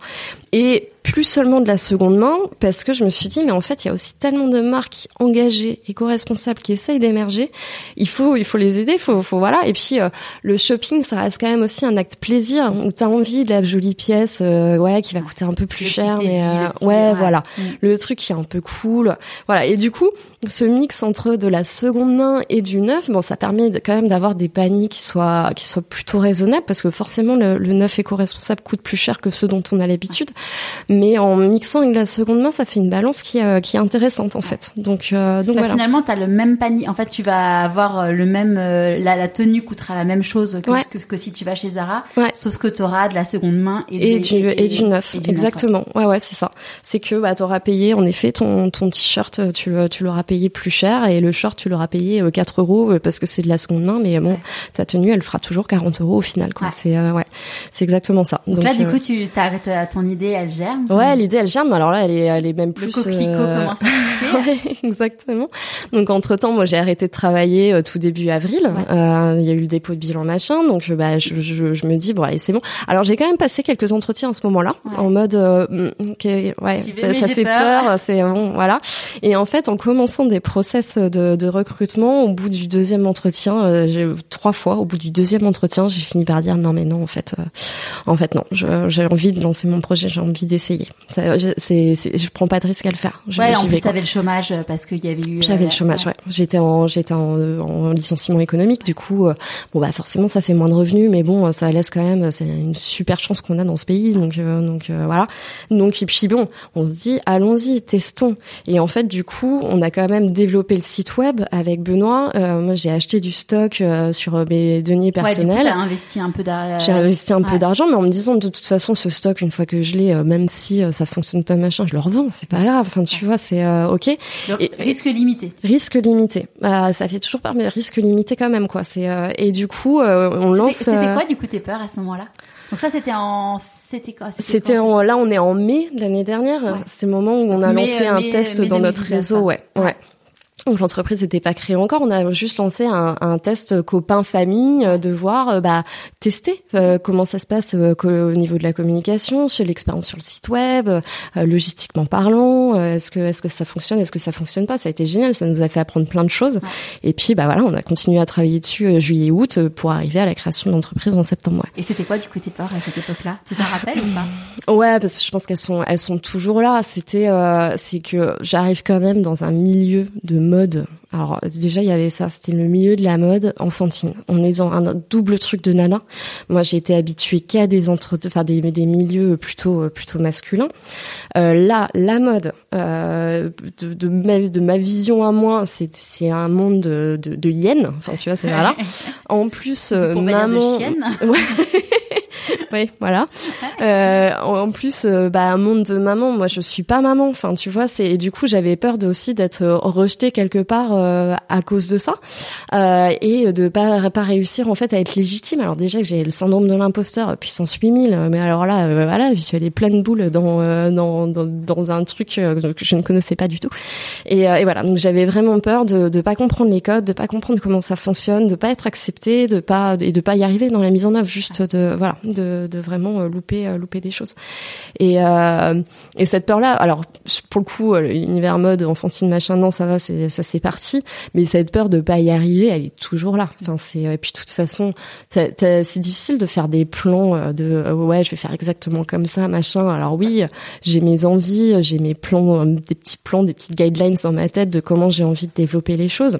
S2: Et plus seulement de la seconde main, parce que je me suis dit, mais en fait, il y a aussi tellement de marques engagées, éco-responsables qui essayent d'émerger. Il faut, il faut les aider, faut, faut voilà. Et puis euh, le shopping, ça reste quand même aussi un acte plaisir où t'as envie de la jolie pièce, euh, ouais, qui va coûter un peu plus cher, mais euh, ouais, voilà, mm. le truc qui est un peu cool, voilà. Et du coup, ce mix entre de la seconde main et du neuf, bon, ça permet quand même d'avoir des paniers qui soient, qui soient plutôt raisonnables, parce que forcément, le, le neuf éco-responsable coûte plus cher que ceux dont on a l'habitude mais en mixant avec la seconde main, ça fait une balance qui, euh, qui est intéressante en fait. Donc, euh, donc bah, voilà.
S1: Finalement, tu as le même panier. En fait, tu vas avoir euh, le même. la, la, tenue coûtera la même chose que, que, si tu vas chez Zara, sauf que tu auras de la seconde main
S2: et, du, et, du neuf. Exactement. ouais, ouais, c'est ça. C'est que bah, tu auras payé, en effet, ton, ton t-shirt, tu, tu l'auras payé plus cher et le short, tu l'auras payé 4 euros parce que c'est de la seconde main, mais bon, ta tenue, elle fera toujours 40 euros au final. Quoi. C'est ouais, c'est exactement ça.
S1: Donc, là, du coup, tu as, ton idée, elle germe.
S2: Ouais, l'idée elle germe. Alors là, elle est, elle est même plus.
S1: Le coquelicot euh... commence à
S2: ouais, exactement. Donc entre temps, moi j'ai arrêté de travailler euh, tout début avril. Euh, il y a eu le dépôt de bilan machin, donc euh, bah je, je, je me dis bon allez c'est bon. Alors j'ai quand même passé quelques entretiens à ce moment-là, en mode euh, okay, ouais ça, ça fait peur, c'est bon voilà. Et en fait en commençant des process de, de recrutement, au bout du deuxième entretien, j'ai trois fois au bout du deuxième entretien, j'ai fini par dire non mais non en fait en fait non, j'ai envie de lancer mon projet, j'ai envie d'essayer c'est, c'est, je prends pas de risque à le faire.
S1: Je, ouais, en plus t'avais le chômage euh, parce qu'il y avait eu.
S2: J'avais le euh, chômage, ouais. J'étais en, j'étais en, en, licenciement économique, du coup, euh, bon bah forcément ça fait moins de revenus, mais bon, ça laisse quand même, c'est une super chance qu'on a dans ce pays, donc donc voilà. Donc et puis bon, on se dit allons-y, testons. Et en fait, du coup, on a quand même développé le site web avec Benoît. moi, j'ai acheté du stock sur mes deniers personnels.
S1: Ouais, investi un peu d'argent.
S2: J'ai investi un peu d'argent, mais en me disant de toute façon, ce stock, une fois que je l'ai, même si euh, ça fonctionne pas machin, je le revends, c'est pas grave. Enfin, tu vois, c'est euh, ok.
S1: et, risque limité.
S2: Risque limité. Bah, ça fait toujours par mais risque limité quand même quoi. C'est euh, et du coup, on lance.
S1: C'était quoi du coup tes peurs à ce moment-là? Donc ça c'était en c'était quoi?
S2: C'était en là on est en mai de l'année dernière. C'est le moment où on a lancé un test dans notre réseau, ouais. ouais. L'entreprise n'était pas créée encore. On a juste lancé un, un test copain famille de voir, bah, tester comment ça se passe au niveau de la communication, sur l'expérience sur le site web, logistiquement parlant. est-ce que est-ce que ça fonctionne, est-ce que ça fonctionne pas? Ça a été génial. Ça nous a fait apprendre plein de choses. Et puis bah voilà, on a continué à travailler dessus juillet août pour arriver à la création de l'entreprise en septembre.
S1: Et c'était quoi du coup tes peurs à cette époque-là? Tu t'en rappelles ou
S2: pas? Ouais, parce que je pense qu'elles sont elles sont toujours là. C'était c'est que j'arrive quand même dans un milieu de mode. Alors déjà il y avait ça, c'était le milieu de la mode enfantine. On est dans un double truc de nana. Moi j'ai été habituée qu'à des entre, enfin des, des milieux plutôt plutôt masculins. Euh, là la mode euh, de, de, ma, de ma vision à moi, c'est c'est un monde de, de, de hyènes. Enfin tu vois c'est là. En plus
S1: euh,
S2: maman.
S1: Ouais.
S2: Oui, voilà. Euh, en plus, euh, bah, un monde de maman. Moi, je suis pas maman. Enfin, tu vois, c'est du coup, j'avais peur de, aussi d'être rejetée quelque part euh, à cause de ça euh, et de pas pas réussir en fait à être légitime. Alors déjà que j'ai le syndrome de l'imposteur puissance 8000, mais alors là, voilà, je suis allée pleine boule dans dans, dans, dans un truc que je ne connaissais pas du tout. Et, et voilà, donc j'avais vraiment peur de de pas comprendre les codes, de pas comprendre comment ça fonctionne, de pas être acceptée, de pas et de pas y arriver dans la mise en œuvre, juste de voilà, de, de vraiment euh, louper euh, louper des choses. Et euh, et cette peur là, alors pour le coup l'univers mode enfantine machin non ça va ça c'est parti, mais cette peur de pas y arriver elle est toujours là. Enfin c'est et puis de toute façon c'est difficile de faire des plans de ouais je vais faire exactement comme ça machin. Alors oui j'ai mes envies, j'ai mes plans, des petits plans, des petites guidelines dans ma tête de comment j'ai envie de développer les choses.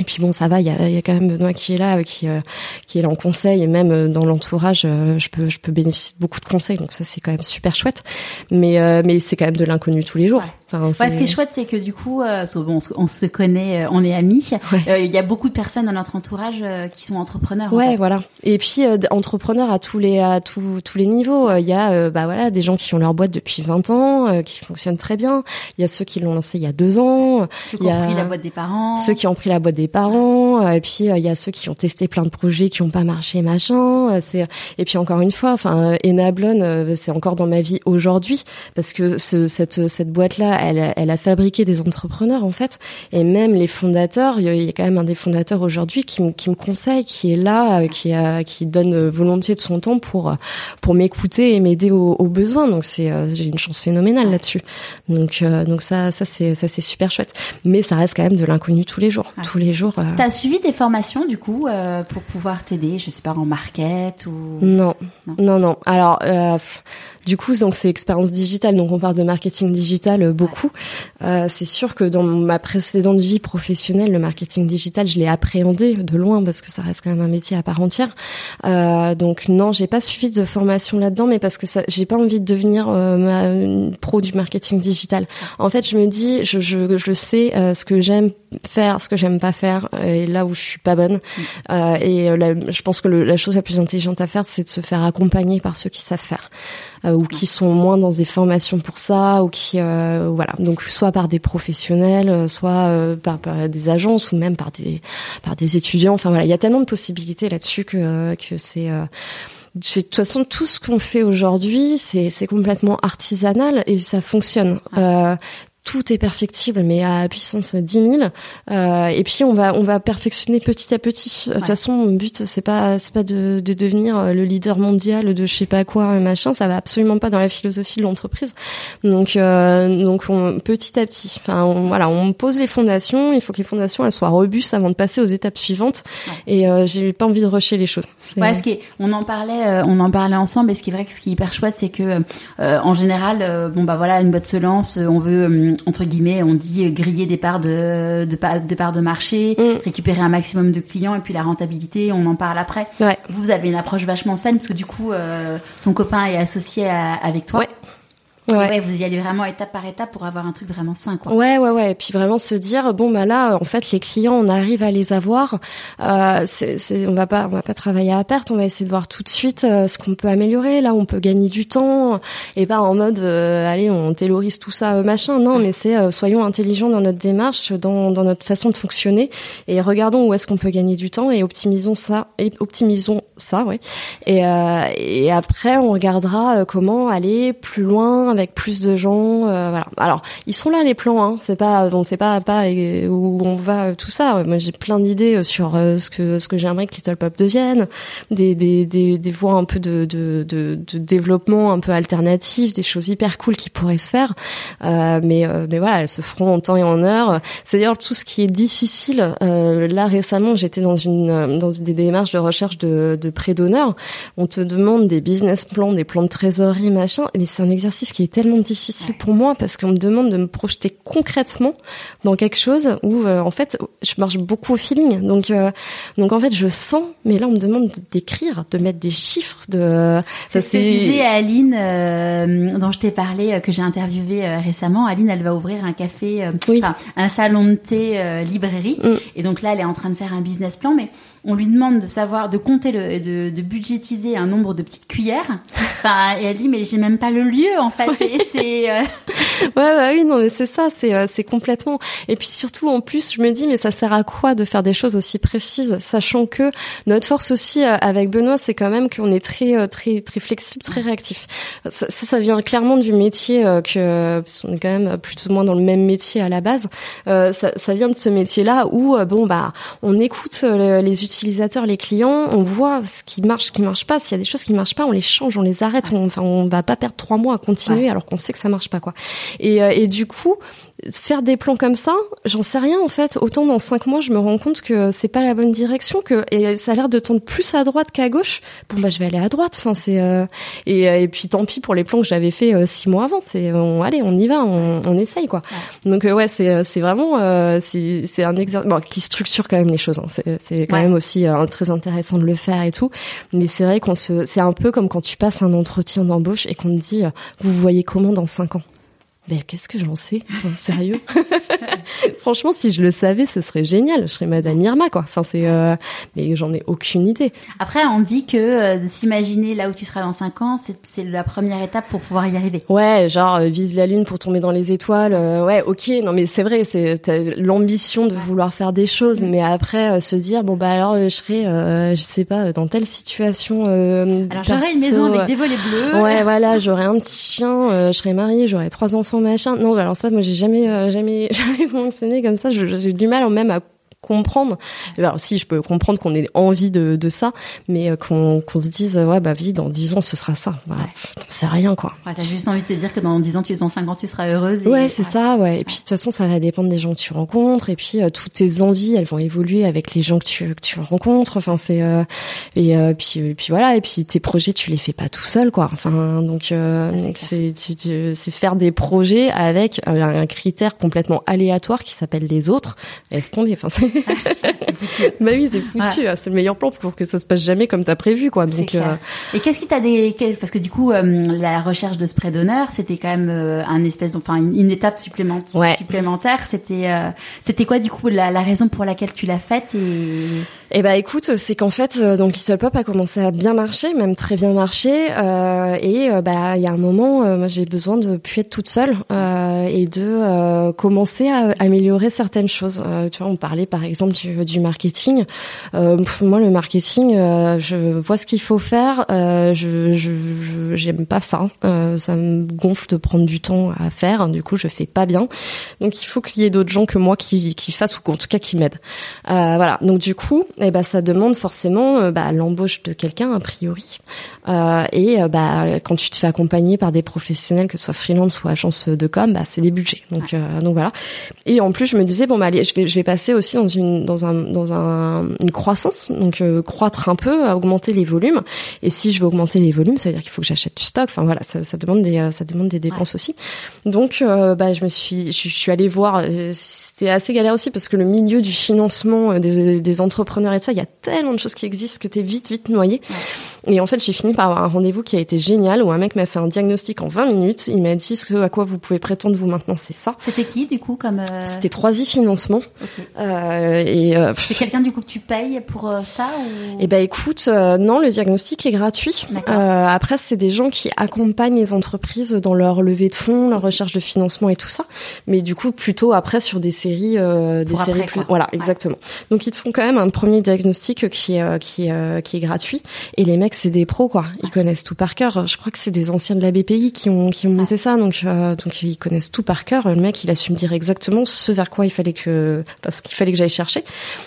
S2: Et puis bon, ça va, il y a, quand même Benoît qui est là, euh, qui euh, qui est là en conseil et même euh, dans l'entourage, je peux je peux bénéficier de beaucoup de conseils, donc ça c'est quand même super chouette. Mais mais c'est quand même de l'inconnu tous les jours.
S1: Enfin, ce qui est chouette, c'est que du coup, euh, bon, on se connaît, on est amis. Il y a beaucoup de personnes dans notre entourage qui sont entrepreneurs.
S2: Ouais,
S1: en fait.
S2: voilà. Et puis entrepreneurs à tous les à tous tous les niveaux. Il y a bah voilà des gens qui ont leur boîte depuis 20 ans, qui fonctionnent très bien. Il y a ceux qui l'ont lancé il y a deux ans.
S1: Ceux qui ont pris la boîte des parents.
S2: Ceux qui ont pris la boîte des parents euh, et puis euh, il y a ceux qui ont testé plein de projets qui ont pas marché machin euh, c'est et puis encore une fois enfin Enablon c'est encore dans ma vie aujourd'hui parce que ce, cette cette boîte là elle elle a fabriqué des entrepreneurs en fait. Et même les fondateurs il y a quand même un des fondateurs aujourd'hui qui, qui me conseille qui est là qui a qui donne volontiers de son temps pour pour m'écouter et m'aider aux, aux, besoins donc c'est j'ai une chance phénoménale là-dessus. Donc donc ça ça c'est ça c'est super chouette. Mais ça reste quand même de l'inconnu tous les jours. Tous les jours.
S1: Euh... T'as suivi des formations du coup euh, pour pouvoir t'aider, je sais pas en market ou?
S2: Non. Non. Non, non. alors euh, du coup, donc c'est expérience digitale, donc on parle de marketing digital euh, beaucoup. Euh, c'est sûr que dans ma précédente vie professionnelle, le marketing digital, je l'ai appréhendé de loin parce que ça reste quand même un métier à part entière. Euh, donc non, j'ai pas suivi de formation là-dedans, mais parce que ça, j'ai pas envie de devenir euh, ma, pro du marketing digital. En fait, je me dis, je, je, je sais euh, ce que j'aime faire, ce que j'aime pas faire, et là où je suis pas bonne. Mm. et la, je pense que le, la chose la plus intelligente à faire, c'est de se faire accompagner par ceux qui savent faire. Euh, ou qui sont moins dans des formations pour ça, ou qui euh, voilà, donc soit par des professionnels, euh, soit par, par, des agences ou même par des par des étudiants. Enfin voilà, il y a tellement de possibilités là-dessus que que c'est de toute façon, tout ce qu'on fait aujourd'hui, c'est complètement artisanal et ça fonctionne. Euh, tout est perfectible, mais à puissance 10 000. Euh, et puis on va on va perfectionner petit à petit. De toute façon, mon but c'est pas c'est pas de, de devenir euh, le leader mondial de je sais pas quoi machin. Ça va absolument pas dans la philosophie de l'entreprise. Donc euh, donc on, petit à petit. Enfin on, voilà, on pose les fondations. Il faut que les fondations elles soient robustes avant de passer aux étapes suivantes. Ouais. Et euh, j'ai pas envie de rusher les choses.
S1: Ouais, ce qui on en parlait euh, on en parlait ensemble. Et ce qui est vrai que ce qui est hyper chouette, c'est que euh, en général, bon bah voilà, une boîte se lance, on veut entre guillemets, on dit euh, griller des parts de, de, de parts de marché, mm. récupérer un maximum de clients et puis la rentabilité, on en parle après.
S2: Ouais.
S1: Vous avez une approche vachement saine parce que du coup, euh, ton copain est associé à, avec toi.
S2: Ouais.
S1: Ouais. ouais. vous y allez vraiment étape par étape pour avoir un truc vraiment sain, quoi.
S2: Ouais, ouais, ouais. Et puis vraiment se dire, bon, bah là, en fait, les clients, on arrive à les avoir. Euh, c'est, c'est, on va pas, on va pas travailler à perte. On va essayer de voir tout de suite euh, ce qu'on peut améliorer. Là, on peut gagner du temps et pas en mode, euh, allez, on taylorise tout ça, euh, machin. Non, mais c'est euh, soyons intelligents dans notre démarche, dans, dans notre façon de fonctionner et regardons où est-ce qu'on peut gagner du temps et optimisons ça et optimisons ça, oui. Et, euh, et après, on regardera euh, comment aller plus loin avec plus de gens. Euh, voilà. Alors, ils sont là les plans. Hein. C'est pas donc c'est pas pas où on va tout ça. Moi, j'ai plein d'idées sur ce que ce que j'aimerais que Little Pop devienne, des des des, des voies un peu de, de de, de développement un peu alternatif, des choses hyper cool qui pourraient se faire. mais mais voilà, elles se feront en temps et en heure. C'est d'ailleurs tout ce qui est difficile. là récemment, j'étais dans une dans des démarches de recherche de, de prêt d'honneur, on te demande des business plans, des plans de trésorerie, machin, mais c'est un exercice qui est tellement difficile pour moi parce qu'on me demande de me projeter concrètement dans quelque chose où euh, en fait je marche beaucoup au feeling. Donc euh, donc en fait je sens, mais là on me demande d'écrire, de mettre des chiffres. De
S1: ça c'est à Aline euh, dont je t'ai parlé que j'ai interviewé récemment. Aline elle va ouvrir un café, un salon de thé librairie mm. et donc là elle est en train de faire un business plan, mais on lui demande de savoir, de compter, le, de, de budgétiser un nombre de petites cuillères. Enfin, et elle dit mais j'ai même pas le lieu en fait. Et c'est euh,
S2: ouais, bah oui, non mais c'est ça, c'est euh, c'est complètement. Et puis surtout en plus, je me dis mais ça sert à quoi de faire des choses aussi précises, sachant que notre force aussi euh, avec Benoît, c'est quand même qu'on est très très très flexible, très réactif. Ça, ça, vient clairement du métier que parce qu'on est quand même plus ou moins dans le même métier à la base. ça, ça vient de ce métier-là où bon bah on écoute les utilisateurs, les clients, on voit ce qui marche, ce qui marche pas. S'il y a des choses qui marchent pas, on les change, on les arrête. On, enfin, on va pas perdre trois mois à continuer alors qu'on sait que ça marche pas, quoi. Et, euh, et du coup, faire des plans comme ça, j'en sais rien en fait. Autant dans cinq mois, je me rends compte que c'est pas la bonne direction, que et ça a l'air de tendre plus à droite qu'à gauche. Bon bah je vais aller à droite. Enfin c'est euh, et, euh, et puis tant pis pour les plans que j'avais fait euh, six mois avant. C'est on, allez on y va, on, on essaye quoi. Donc ouais c'est c'est vraiment c'est c'est un exercice bon, qui structure quand même les choses. Hein. C'est c'est quand même aussi très intéressant de le faire et tout. Mais c'est vrai qu'on se c'est un peu comme quand tu passes un entretien d'embauche et qu'on te dit vous voyez comment dans cinq ans? Mais qu'est-ce que j'en sais? Sérieux? Franchement, si je le savais, ce serait génial. Je serais Madame Irma, quoi. Enfin, c'est, euh... mais j'en ai aucune idée.
S1: Après, on dit que euh, de s'imaginer là où tu seras dans cinq ans, c'est la première étape pour pouvoir y arriver.
S2: Ouais, genre euh, vise la lune pour tomber dans les étoiles. Euh, ouais, ok. Non, mais c'est vrai, c'est l'ambition de vouloir faire des choses, mais après se dire bon bah alors je serai, je sais pas, dans telle situation.
S1: alors j'aurai une maison avec des volets bleus.
S2: Ouais, voilà, j'aurai un petit chien, je serai mariée, j'aurai trois enfants machin. Non, alors ça, moi, j'ai jamais, euh, jamais, jamais fonctionné comme ça. J'ai du mal même à comprendre. Alors si je peux comprendre qu'on ait envie de, de ça, mais euh, qu'on qu'on se dise ouais bah vie dans 10 ans ce sera ça. Bah, ouais. T'en sais rien quoi.
S1: Ouais, T'as juste envie de te dire que dans 10 ans, tu dans 5 ans, tu seras heureuse.
S2: Et... Ouais c'est ça ouais. Et puis de toute façon ça va dépendre des gens que tu rencontres et puis euh, toutes tes envies elles vont évoluer avec les gens que tu que tu rencontres. Enfin c'est euh, et puis et puis voilà et puis tes projets tu les fais pas tout seul quoi. Enfin donc c'est c'est faire des projets avec un, critère complètement aléatoire qui s'appelle les autres. Laisse tomber. Enfin bah oui, c'est foutu. Hein. C'est le meilleur plan pour que ça se passe jamais comme t'as prévu, quoi. Donc. Euh...
S1: Et qu'est-ce qui t'a des parce que du coup euh, la recherche de spread d'honneur, c'était quand même euh, un espèce, enfin une, étape supplémentaire. Ouais. Supplémentaire. C'était c'était quoi du coup la, la, raison pour laquelle tu l'as faite et
S2: eh ben écoute, c'est qu'en fait, donc Little Pop a commencé à bien marcher, même très bien marcher, et bah il y a un moment, j'ai besoin de plus être toute seule et de commencer à améliorer certaines choses. tu vois, on parlait par exemple du, du marketing. moi, le marketing, je vois ce qu'il faut faire. je je j'aime pas ça. ça me gonfle de prendre du temps à faire. Du coup, je fais pas bien. Donc il faut qu'il y ait d'autres gens que moi qui qui fassent ou en tout cas qui m'aident. voilà. Donc du coup et eh ben ça demande forcément euh, bah, l'embauche de quelqu'un a priori. Euh, et euh, bah quand tu te fais accompagner par des professionnels, que ce soit freelance ou agence de com, bah c'est des budgets. Donc euh, donc voilà. Et en plus je me disais bon bah allez, je vais je vais passer aussi dans une dans un dans un une croissance, donc croître un peu, augmenter les volumes. Et si je veux augmenter les volumes, ça veut dire qu'il faut que j'achète du stock. Enfin voilà, ça, ça demande des ça demande des dépenses aussi. Donc bah je me suis je, je suis allée voir. C'était assez galère aussi parce que le milieu du financement des, des entrepreneurs et ça, il y a tellement de choses qui existent que t'es vite, vite noyé. Et en fait, j'ai fini par avoir un rendez-vous qui a été génial où un mec m'a fait un diagnostic en 20 minutes. Il m'a dit ce à quoi vous pouvez prétendre vous maintenant, c'est ça.
S1: C'était qui, du coup, comme, euh...
S2: C'était 3i Financement. Euh, Euh, et euh,
S1: c'est quelqu'un du coup que tu payes pour euh, ça ou...
S2: Eh ben écoute, euh, non, le diagnostic est gratuit. Euh, après, c'est des gens qui accompagnent les entreprises dans leur levée de fonds, leur recherche de financement et tout ça. Mais du coup, plutôt après sur des séries, euh, des
S1: Pour
S2: séries
S1: après,
S2: plus, voilà,
S1: Ouais.
S2: exactement. Donc ils te font quand même un premier diagnostic qui est euh, qui est, euh, qui est gratuit. Et les mecs, c'est des pros quoi. Ils connaissent tout par cœur. Je crois que c'est des anciens de la BPI qui ont qui ont monté ça. Donc euh, donc ils connaissent tout par cœur. Le mec, il a su me dire exactement ce vers quoi il fallait que parce qu'il fallait que j'aille chercher.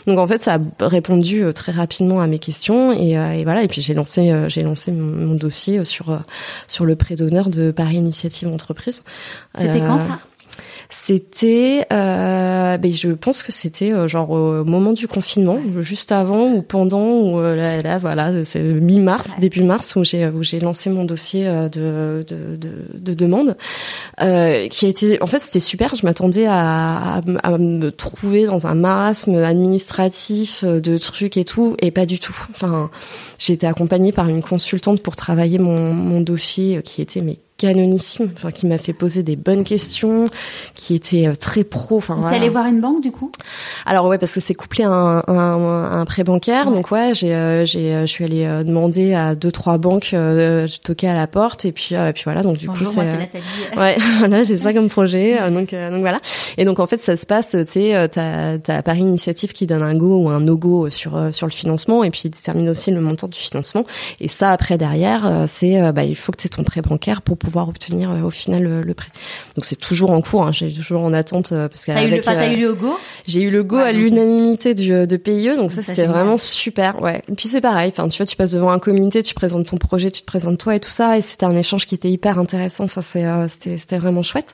S2: Donc en fait, ça a répondu euh, très rapidement à mes questions et, euh, et voilà. Et puis j'ai lancé euh, j'ai lancé mon, mon dossier sur sur le prêt d'honneur de Paris Initiative Entreprise.
S1: C'était quand ça?
S2: C'était, euh, ben je pense que c'était euh, genre au moment du confinement, juste avant ou pendant ou euh, là, là, voilà, c'est mi-mars,
S1: Ouais.
S2: début mars où j'ai où j'ai lancé mon dossier euh, de de, de, de demande, euh, qui a été, en fait, c'était super. Je m'attendais à, à, à me trouver dans un marasme administratif de trucs et tout, et pas du tout. Enfin, j'ai été accompagnée par une consultante pour travailler mon mon dossier qui était mais canonissime, enfin qui m'a fait poser des bonnes questions, qui était euh, très pro. Enfin,
S1: T'es
S2: voilà.
S1: allé voir une banque du coup?
S2: Alors ouais, parce que c'est couplé à un, un, un prêt bancaire,
S1: Ouais.
S2: donc ouais, j'ai, euh, j'ai, euh, je suis allée demander à deux trois banques, euh, toquais à la porte et puis, euh, puis voilà, donc du
S1: Bonjour,
S2: coup
S1: moi
S2: c'est. Ouais, voilà, j'ai ça comme projet, donc donc voilà. Et donc en fait, ça se passe, tu sais, t'as t'as Paris Initiative qui donne un go ou un no go sur sur le financement et puis il détermine aussi le montant du financement. Et ça après derrière, c'est bah il faut que tu aies ton prêt bancaire pour pouvoir obtenir euh, au final le, le prêt. Donc c'est toujours en cours, hein, j'ai toujours en attente euh, parce
S1: T'as eu, le,
S2: euh,
S1: eu le go?
S2: j'ai eu le go
S1: Ouais,
S2: à l'unanimité du de PIE, donc ça
S1: Ça,
S2: c'était vraiment super. Ouais. Et puis c'est pareil, enfin tu vois, tu passes devant un comité, tu présentes ton projet, tu te présentes toi et tout ça, et c'était un échange qui était hyper intéressant. Enfin c'est euh, c'était c'était vraiment chouette.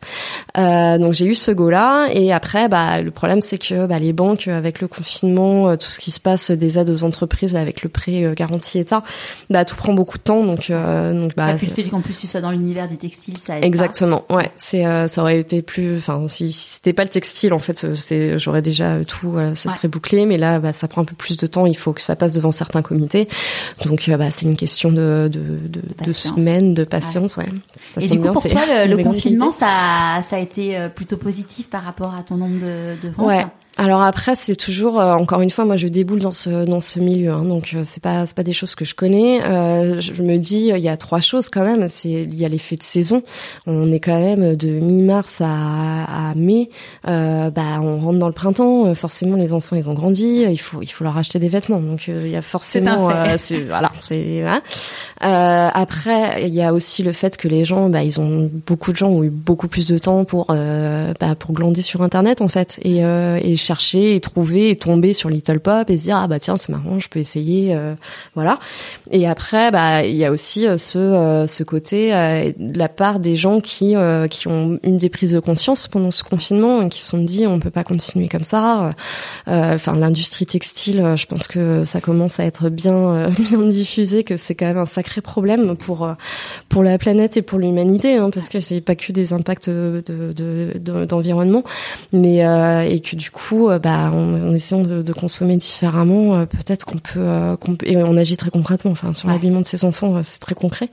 S2: Euh, donc j'ai eu ce go là, et après bah le problème c'est que bah, les banques avec le confinement, euh, tout ce qui se passe des aides aux entreprises avec le prêt euh, garanti État, bah tout prend beaucoup de temps, donc euh, donc bah
S1: Et puis le
S2: c'est-
S1: fait qu'en plus tu sois dans l'univers du textile, ça aide pas.
S2: Exactement, ouais, c'est euh, ça aurait été plus, enfin si, si c'était pas le textile en fait, euh, c'est j'aurais déjà euh, tout, ça
S1: Ouais.
S2: serait bouclé, mais là bah, ça prend un peu plus de temps, il faut que ça passe devant certains comités, donc bah c'est une question de de, de, semaines, de patience, ouais. Ça
S1: Et du coup,
S2: bien,
S1: pour toi, le, confinement, ça, ça a été plutôt positif par rapport à ton nombre de, de ventes?
S2: Ouais. Alors après, c'est toujours euh, encore une fois, moi je déboule dans ce dans ce milieu, hein, donc euh, c'est pas c'est pas des choses que je connais. Euh, je me dis, il y a trois choses quand même. C'est il y a l'effet de saison. On est quand même de mi-mars à, à mai. Euh, bah on rentre dans le printemps. Euh, Forcément, les enfants ils ont grandi. Il faut il faut leur acheter des vêtements. Donc euh, il y a forcément.
S1: C'est
S2: euh, voilà. C'est voilà. Euh, après, il y a aussi le fait que les gens, bah, ils ont beaucoup de gens ont eu beaucoup plus de temps pour euh, bah, pour glander sur internet en fait et, euh, et chercher et trouver et tomber sur Little Pop et se dire ah bah tiens c'est marrant, je peux essayer, euh, voilà. Et après, bah il y a aussi euh, ce euh, ce côté euh, de la part des gens qui euh, qui ont une des prises de conscience pendant ce confinement et qui se sont dit on peut pas continuer comme ça. Euh, Enfin l'industrie textile, je pense que ça commence à être bien bien diffusé, que c'est quand même un sacré problème pour pour la planète et pour l'humanité, hein, parce que c'est pas que des impacts de de- de- d'environnement, mais et que du coup, euh, bah, en, en essayant de, de consommer différemment, euh, peut-être qu'on peut, euh, qu'on peut- et on agit très concrètement. Enfin, sur
S1: Ouais.
S2: l'habillement de ses enfants, c'est très concret.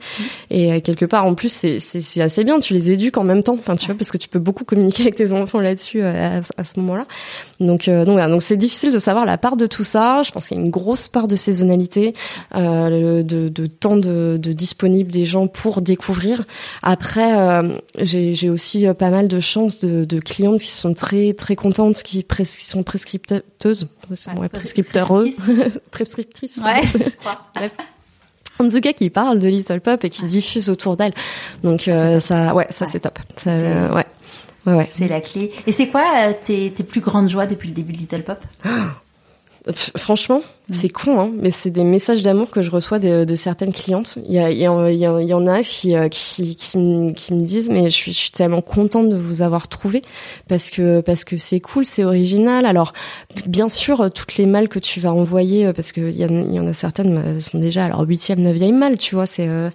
S2: Et euh, quelque part, en plus, c'est assez bien. Tu les éduques en même temps, enfin, tu vois, parce que tu peux beaucoup communiquer avec tes enfants là-dessus à, à ce moment-là. Donc, euh, donc, voilà. donc c'est difficile de savoir la part de tout ça. Je pense qu'il y a une grosse part de saisonnalité, euh, de, de temps de, de disponible des gens pour découvrir. Après, euh, j'ai aussi pas mal de chances de, de clientes qui sont très très contentes, qui, pres- qui sont prescripteuses,
S1: Ouais,
S2: ouais, prescripteureuses, prescriptrices.
S1: Ouais, je crois.
S2: Bref. En tout cas, qui parlent de Little Pop et qui diffusent autour d'elle. Donc euh, ça, ouais, ça
S1: Ouais.
S2: c'est top. Ça, euh, ouais, ouais, ouais.
S1: C'est la clé. Et c'est quoi euh, tes, tes plus grandes joies depuis le début de Little Pop?
S2: F- Franchement, c'est con, hein, mais c'est des messages d'amour que je reçois de, de certaines clientes. Il y, a, il y, en- il y en- a qui, euh, qui, qui, me, qui me disent, mais je suis, je suis tellement contente de vous avoir trouvé parce que parce que c'est cool, c'est original. Alors, bien sûr, euh, toutes les malles que tu vas envoyer, euh, parce que il y, en- il y en a certaines elles sont déjà leur huitième, neuvième malle, tu vois. C'est, euh,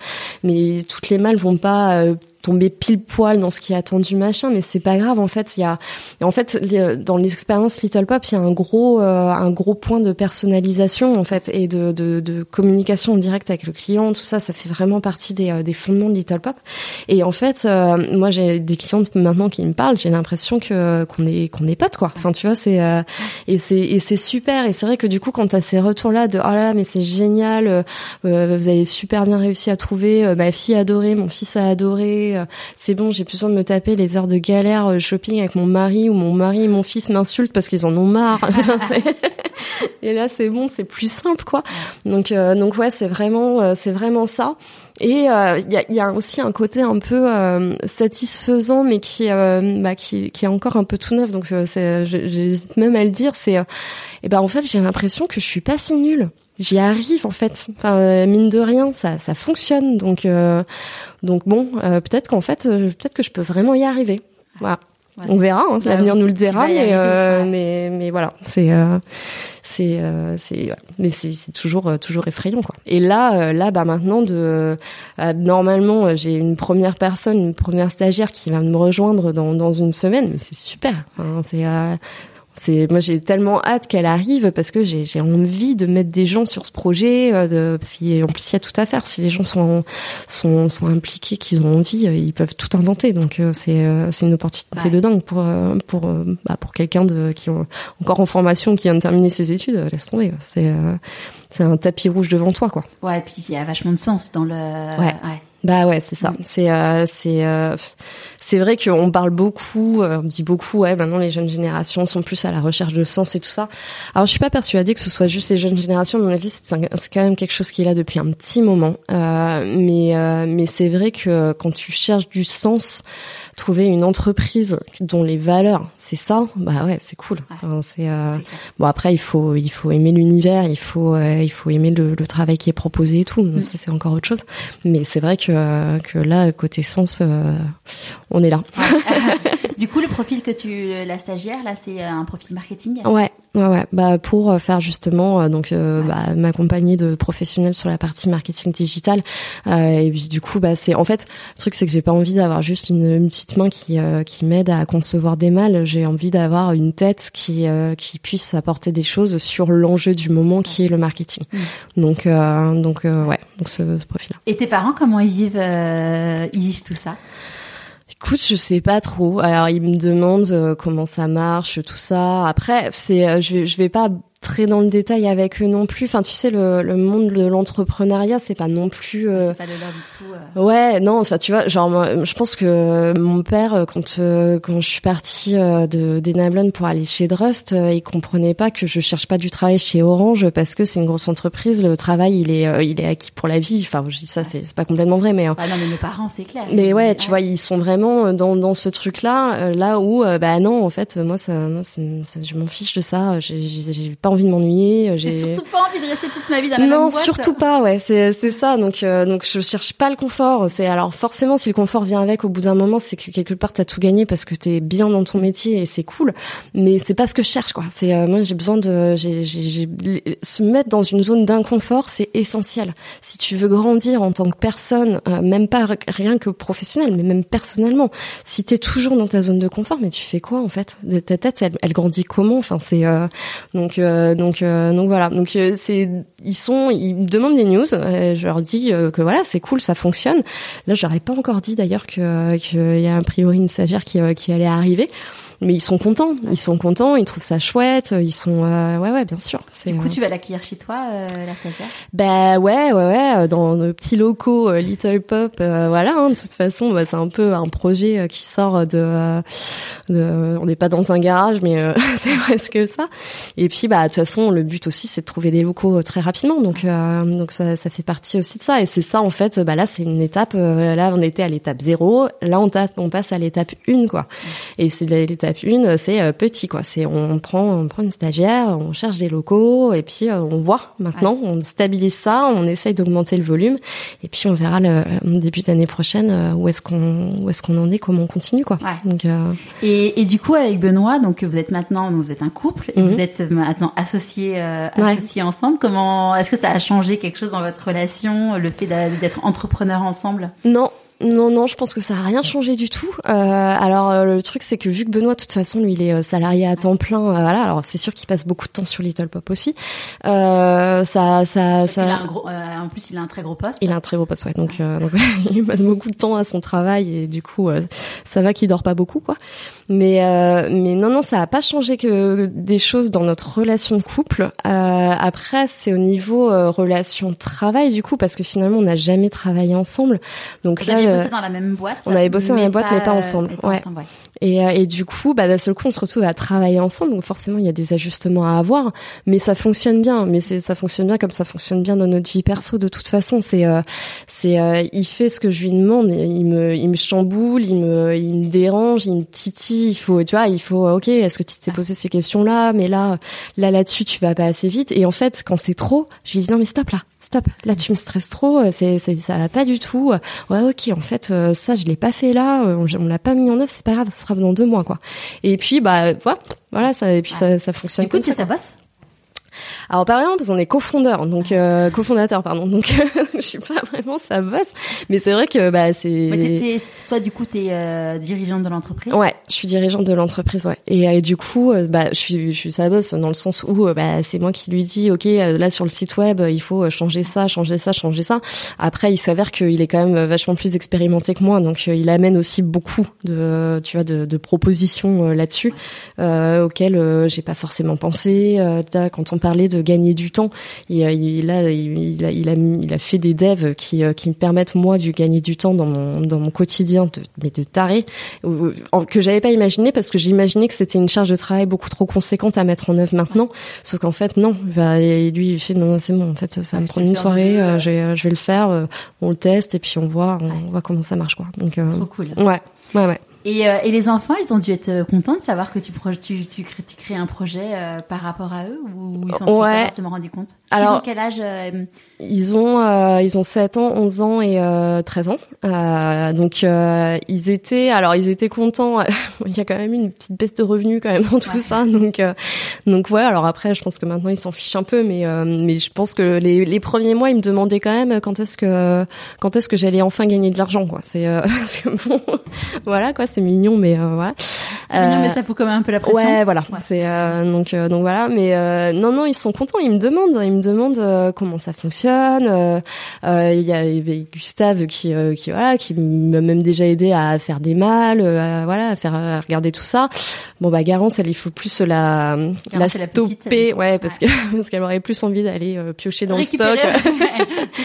S2: mais toutes les malles vont pas euh, tombé pile poil dans ce qui est attendu machin, mais c'est pas grave. En fait, il y a, en fait, dans l'expérience Little Pop, il y a un gros, euh, un gros point de personnalisation en fait et de, de, de, communication en direct avec le client. Tout ça, ça fait vraiment partie des, euh, des fondements de Little Pop. Et en fait, euh, moi, j'ai des clients maintenant qui me parlent. J'ai l'impression que qu'on est qu'on est potes quoi. Enfin, tu vois, c'est et c'est et c'est super. Et c'est vrai que du coup, quand t'as ces retours là de oh là là, mais c'est génial, vous avez super bien réussi à trouver ma fille adorée, mon fils a adoré euh, c'est bon, j'ai plus besoin de me taper les heures de galère euh, shopping avec mon mari ou mon mari et mon fils m'insultent parce qu'ils en ont marre. et là, c'est bon, c'est plus simple, quoi. Donc, euh, donc ouais, c'est vraiment, c'est vraiment ça. Et il y, a, y, a, aussi un côté un peu satisfaisant, mais qui, bah, qui, qui est encore un peu tout neuf. Donc, j'hésite même à le dire. C'est, et eh ben en fait, j'ai l'impression que je suis pas si nulle j'y arrive en fait. Enfin, mine de rien, ça, ça fonctionne. Donc, donc bon, euh, peut-être qu'en fait, euh, peut-être que je peux vraiment y arriver. Voilà. on verra, hein, l'avenir nous le dira, mais, euh, mais mais voilà, c'est c'est c'est mais c'est toujours toujours effrayant quoi. Et là là bah maintenant de normalement j'ai une première personne, une première stagiaire qui va me rejoindre dans dans une semaine, mais c'est super. C'est c'est moi j'ai tellement hâte qu'elle arrive parce que j'ai j'ai envie de mettre des gens sur ce projet euh, de parce qu'en plus il y a tout à faire. Si les gens sont sont sont impliqués qu'ils ont envie euh, ils peuvent tout inventer. Donc euh, c'est c'est une opportunité de dingue pour pour bah, pour quelqu'un de qui est encore en formation qui vient de terminer ses études laisse tomber. C'est c'est un tapis rouge devant toi quoi.
S1: Ouais et puis il y a vachement de sens dans le
S2: ouais. ouais. Bah ouais, c'est ça. Mm. C'est euh, c'est euh, c'est vrai qu'on parle beaucoup, euh, on dit beaucoup. Ouais, maintenant les jeunes générations sont plus à la recherche de sens et tout ça. Alors je suis pas persuadée que ce soit juste les jeunes générations. À mon avis, c'est quand même quelque chose qui est là depuis un petit moment. mais mais c'est vrai que quand tu cherches du sens, trouver une entreprise dont les valeurs, c'est ça, bah ouais, c'est cool. c'est euh... bon après il faut il faut aimer l'univers, il faut euh, il faut aimer le, le, travail qui est proposé et tout. Mm. Ça c'est encore autre chose. Mais c'est vrai que que là côté sens, euh, on est là.
S1: du coup le profil que tu la stagiaire là c'est un profil marketing.
S2: Ouais Ouais, ouais, bah pour euh, faire justement euh, donc euh, bah, m'accompagner de professionnels sur la partie marketing digital et puis du coup bah c'est en fait le truc c'est que j'ai pas envie d'avoir juste une, petite main qui qui m'aide à concevoir des mâles, j'ai envie d'avoir une tête qui qui puisse apporter des choses sur l'enjeu du moment qui est le marketing. Mm. Donc donc ouais, donc ce, ce profil là.
S1: Et tes parents comment ils vivent ils vivent tout ça?
S2: Écoute, je sais pas trop. Alors, ils me demandent euh, comment ça marche, tout ça. Après, c'est, euh, je, je vais pas très dans le détail avec eux non plus. Enfin, tu sais, le, le monde de l'entrepreneuriat, c'est pas non plus.
S1: Euh... C'est pas de l'heure du tout. Euh...
S2: Ouais, non. Enfin, tu vois, genre, je pense que mon père, euh, quand euh, quand je suis partie euh, de d'Enablon pour aller chez Drust, il comprenait pas que je cherche pas du travail chez Orange parce que c'est une grosse entreprise. Le travail, il est il est acquis pour la vie. Enfin, je dis ça, c'est c'est pas complètement vrai, mais.
S1: Ah non, mais mes parents, c'est clair.
S2: Mais ouais, tu vois, ils sont vraiment dans dans ce truc-là, là où, bah non, en fait, moi, ça, moi, ça, je m'en fiche de ça. J'ai pas envie de m'ennuyer.
S1: Euh, j'ai surtout pas envie de rester toute ma vie dans la
S2: non,
S1: même
S2: boîte. Non, surtout pas. Ouais, c'est c'est ça. Donc euh, donc je cherche pas le confort. C'est alors forcément si le confort vient avec au bout d'un moment, c'est que quelque part t'as tout gagné parce que t'es bien dans ton métier et c'est cool. Mais c'est pas ce que je cherche quoi. C'est euh, moi j'ai besoin de j'ai j'ai se mettre dans une zone d'inconfort, c'est essentiel. Si tu veux grandir en tant que personne, même pas rien que professionnel, mais même personnellement, si t'es toujours dans ta zone de confort, mais tu fais quoi en fait? Ta tête, elle, elle grandit comment? Enfin c'est donc donc euh, donc voilà. Donc euh, c'est ils sont ils me demandent des news. je leur dis euh, que voilà c'est cool, ça fonctionne. Là j'aurais pas encore dit d'ailleurs que qu'il y a a priori une stagiaire qui qui allait arriver mais ils sont contents, ils sont contents, ils trouvent ça chouette, ils sont euh, ouais ouais bien sûr.
S1: Du coup, tu vas l'accueillir chez toi, euh, la stagiaire?
S2: Bah ouais ouais ouais, dans nos petits locaux euh, Little Pop, voilà. Hein, de toute façon, bah, c'est un peu un projet qui sort de, de on n'est pas dans un garage, mais c'est presque ça. Et puis bah toute façon, le but aussi, c'est de trouver des locaux très rapidement, donc donc ça ça fait partie aussi de ça. Et c'est ça en fait. Bah là, c'est une étape. là, on était à l'étape zéro. Là, on tape, on passe à l'étape une quoi. Et c'est l'étape une, c'est euh, petit quoi. C'est on prend on prend une stagiaire, on cherche des locaux et puis euh, on voit. Maintenant, on stabilise ça, on essaye d'augmenter le volume et puis on verra le, début d'année prochaine euh, où est-ce qu'on où est-ce qu'on en est, comment on continue quoi.
S1: Donc, et, et du coup avec Benoît, donc vous êtes maintenant vous êtes un couple et mhm. vous êtes maintenant associés associés ensemble. Comment est-ce que ça a changé quelque chose dans votre relation, le fait d'être entrepreneur ensemble?
S2: Non, Non, non, je pense que ça a rien changé du tout. Euh, alors euh, le truc, c'est que vu que Benoît, de toute façon, lui, il est euh, salarié à temps plein, euh, voilà. Alors c'est sûr qu'il passe beaucoup de temps sur Little Pop aussi. Euh, ça, ça, ça.
S1: Il a un gros, en plus, il a un très gros poste.
S2: Il a un très gros poste, ouais. Donc, donc il passe beaucoup de temps à son travail et du coup, ça va qu'il dort pas beaucoup, quoi. Mais, mais non, non, ça a pas changé que des choses dans notre relation de couple. après, c'est au niveau relation travail du coup, parce que finalement, on n'a jamais travaillé ensemble. Donc
S1: là bossé dans la même boîte.
S2: On avait bossé dans la même boîte, mais pas ensemble. ouais. Et, euh, et du coup, bah, d'un seul coup, on se retrouve à travailler ensemble. Donc forcément, il y a des ajustements à avoir, mais ça fonctionne bien. Mais c'est ça fonctionne bien comme ça fonctionne bien dans notre vie perso. De toute façon, c'est euh, c'est euh, il fait ce que je lui demande. Il me il me chamboule, il me il me dérange, il me titille. Il faut tu vois, il faut ok. Est-ce que tu t'es posé ces questions là Mais là là là-dessus, tu vas pas assez vite. Et en fait, quand c'est trop, je lui dis non mais stop là stop, là tu me stresses trop, euh, c'est, c'est ça va pas du tout. Ouais, ok, en fait euh, ça je l'ai pas fait là, euh, on, l'a pas mis en œuvre, c'est pas grave, ce sera dans deux mois quoi. Et puis bah voilà, voilà ça et puis ça, ça fonctionne.
S1: Du coup, c'est ça bosse?
S2: Alors par exemple, parce qu'on est cofondeur, donc euh, cofondateur, pardon. Donc je suis pas vraiment sa boss, mais c'est vrai que bah c'est.
S1: toi du coup t'es euh, dirigeante de l'entreprise?
S2: Ouais, je suis dirigeante de l'entreprise, ouais. Et, euh, du coup, euh, bah je suis je suis sa boss dans le sens où euh, bah c'est moi qui lui dis, ok, là sur le site web, il faut changer ça, changer ça, changer ça. Après, il s'avère qu'il est quand même vachement plus expérimenté que moi, donc il amène aussi beaucoup de tu vois de, de propositions là-dessus auxquelles j'ai pas forcément pensé. quand on parlait de gagner du temps. Il, il, a, il, a, il, a, il a fait des devs qui, euh, qui me permettent moi de gagner du temps dans mon, dans mon quotidien, de, mais de taré, que j'avais pas imaginé parce que j'imaginais que c'était une charge de travail beaucoup trop conséquente à mettre en œuvre maintenant. Sauf qu'en fait, non. Et lui, il fait non, c'est bon. En fait, ça va me prendre une soirée. Euh, je, vais, je vais le faire. on le teste et puis on voit, on, voit comment ça marche, quoi.
S1: Donc, euh, trop cool.
S2: Ouais, ouais, ouais.
S1: Et, euh, et, les enfants, ils ont dû être euh, contents de savoir que tu, tu, tu, crées, tu crées un projet euh, par rapport à eux ou ils s'en sont pas forcément rendus compte? Alors, ils ont quel âge
S2: ils ont euh, ils ont 7 ans, 11 ans et euh, 13 ans. Euh, donc euh, ils étaient alors ils étaient contents. Il y a quand même une petite baisse de revenus quand même dans tout ça. Donc euh, donc ouais, alors après je pense que maintenant ils s'en fichent un peu mais mais je pense que les, les premiers mois ils me demandaient quand même quand est-ce que quand est-ce que j'allais enfin gagner de l'argent quoi. C'est bon voilà quoi, c'est mignon mais voilà.
S1: C'est mignon mais ça fout quand même un peu la pression.
S2: Ouais, voilà. C'est donc donc voilà mais non non, ils sont contents, ils me demandent, ils me demandent comment ça fonctionne euh, euh, il y avait Gustave qui, euh, qui voilà, qui m'a même déjà aidé à faire des mâles, à, voilà, à faire regarder tout ça. Bon bah Garance, elle, il faut plus la la stopper, ouais, parce que parce qu'elle aurait plus envie d'aller piocher dans le stock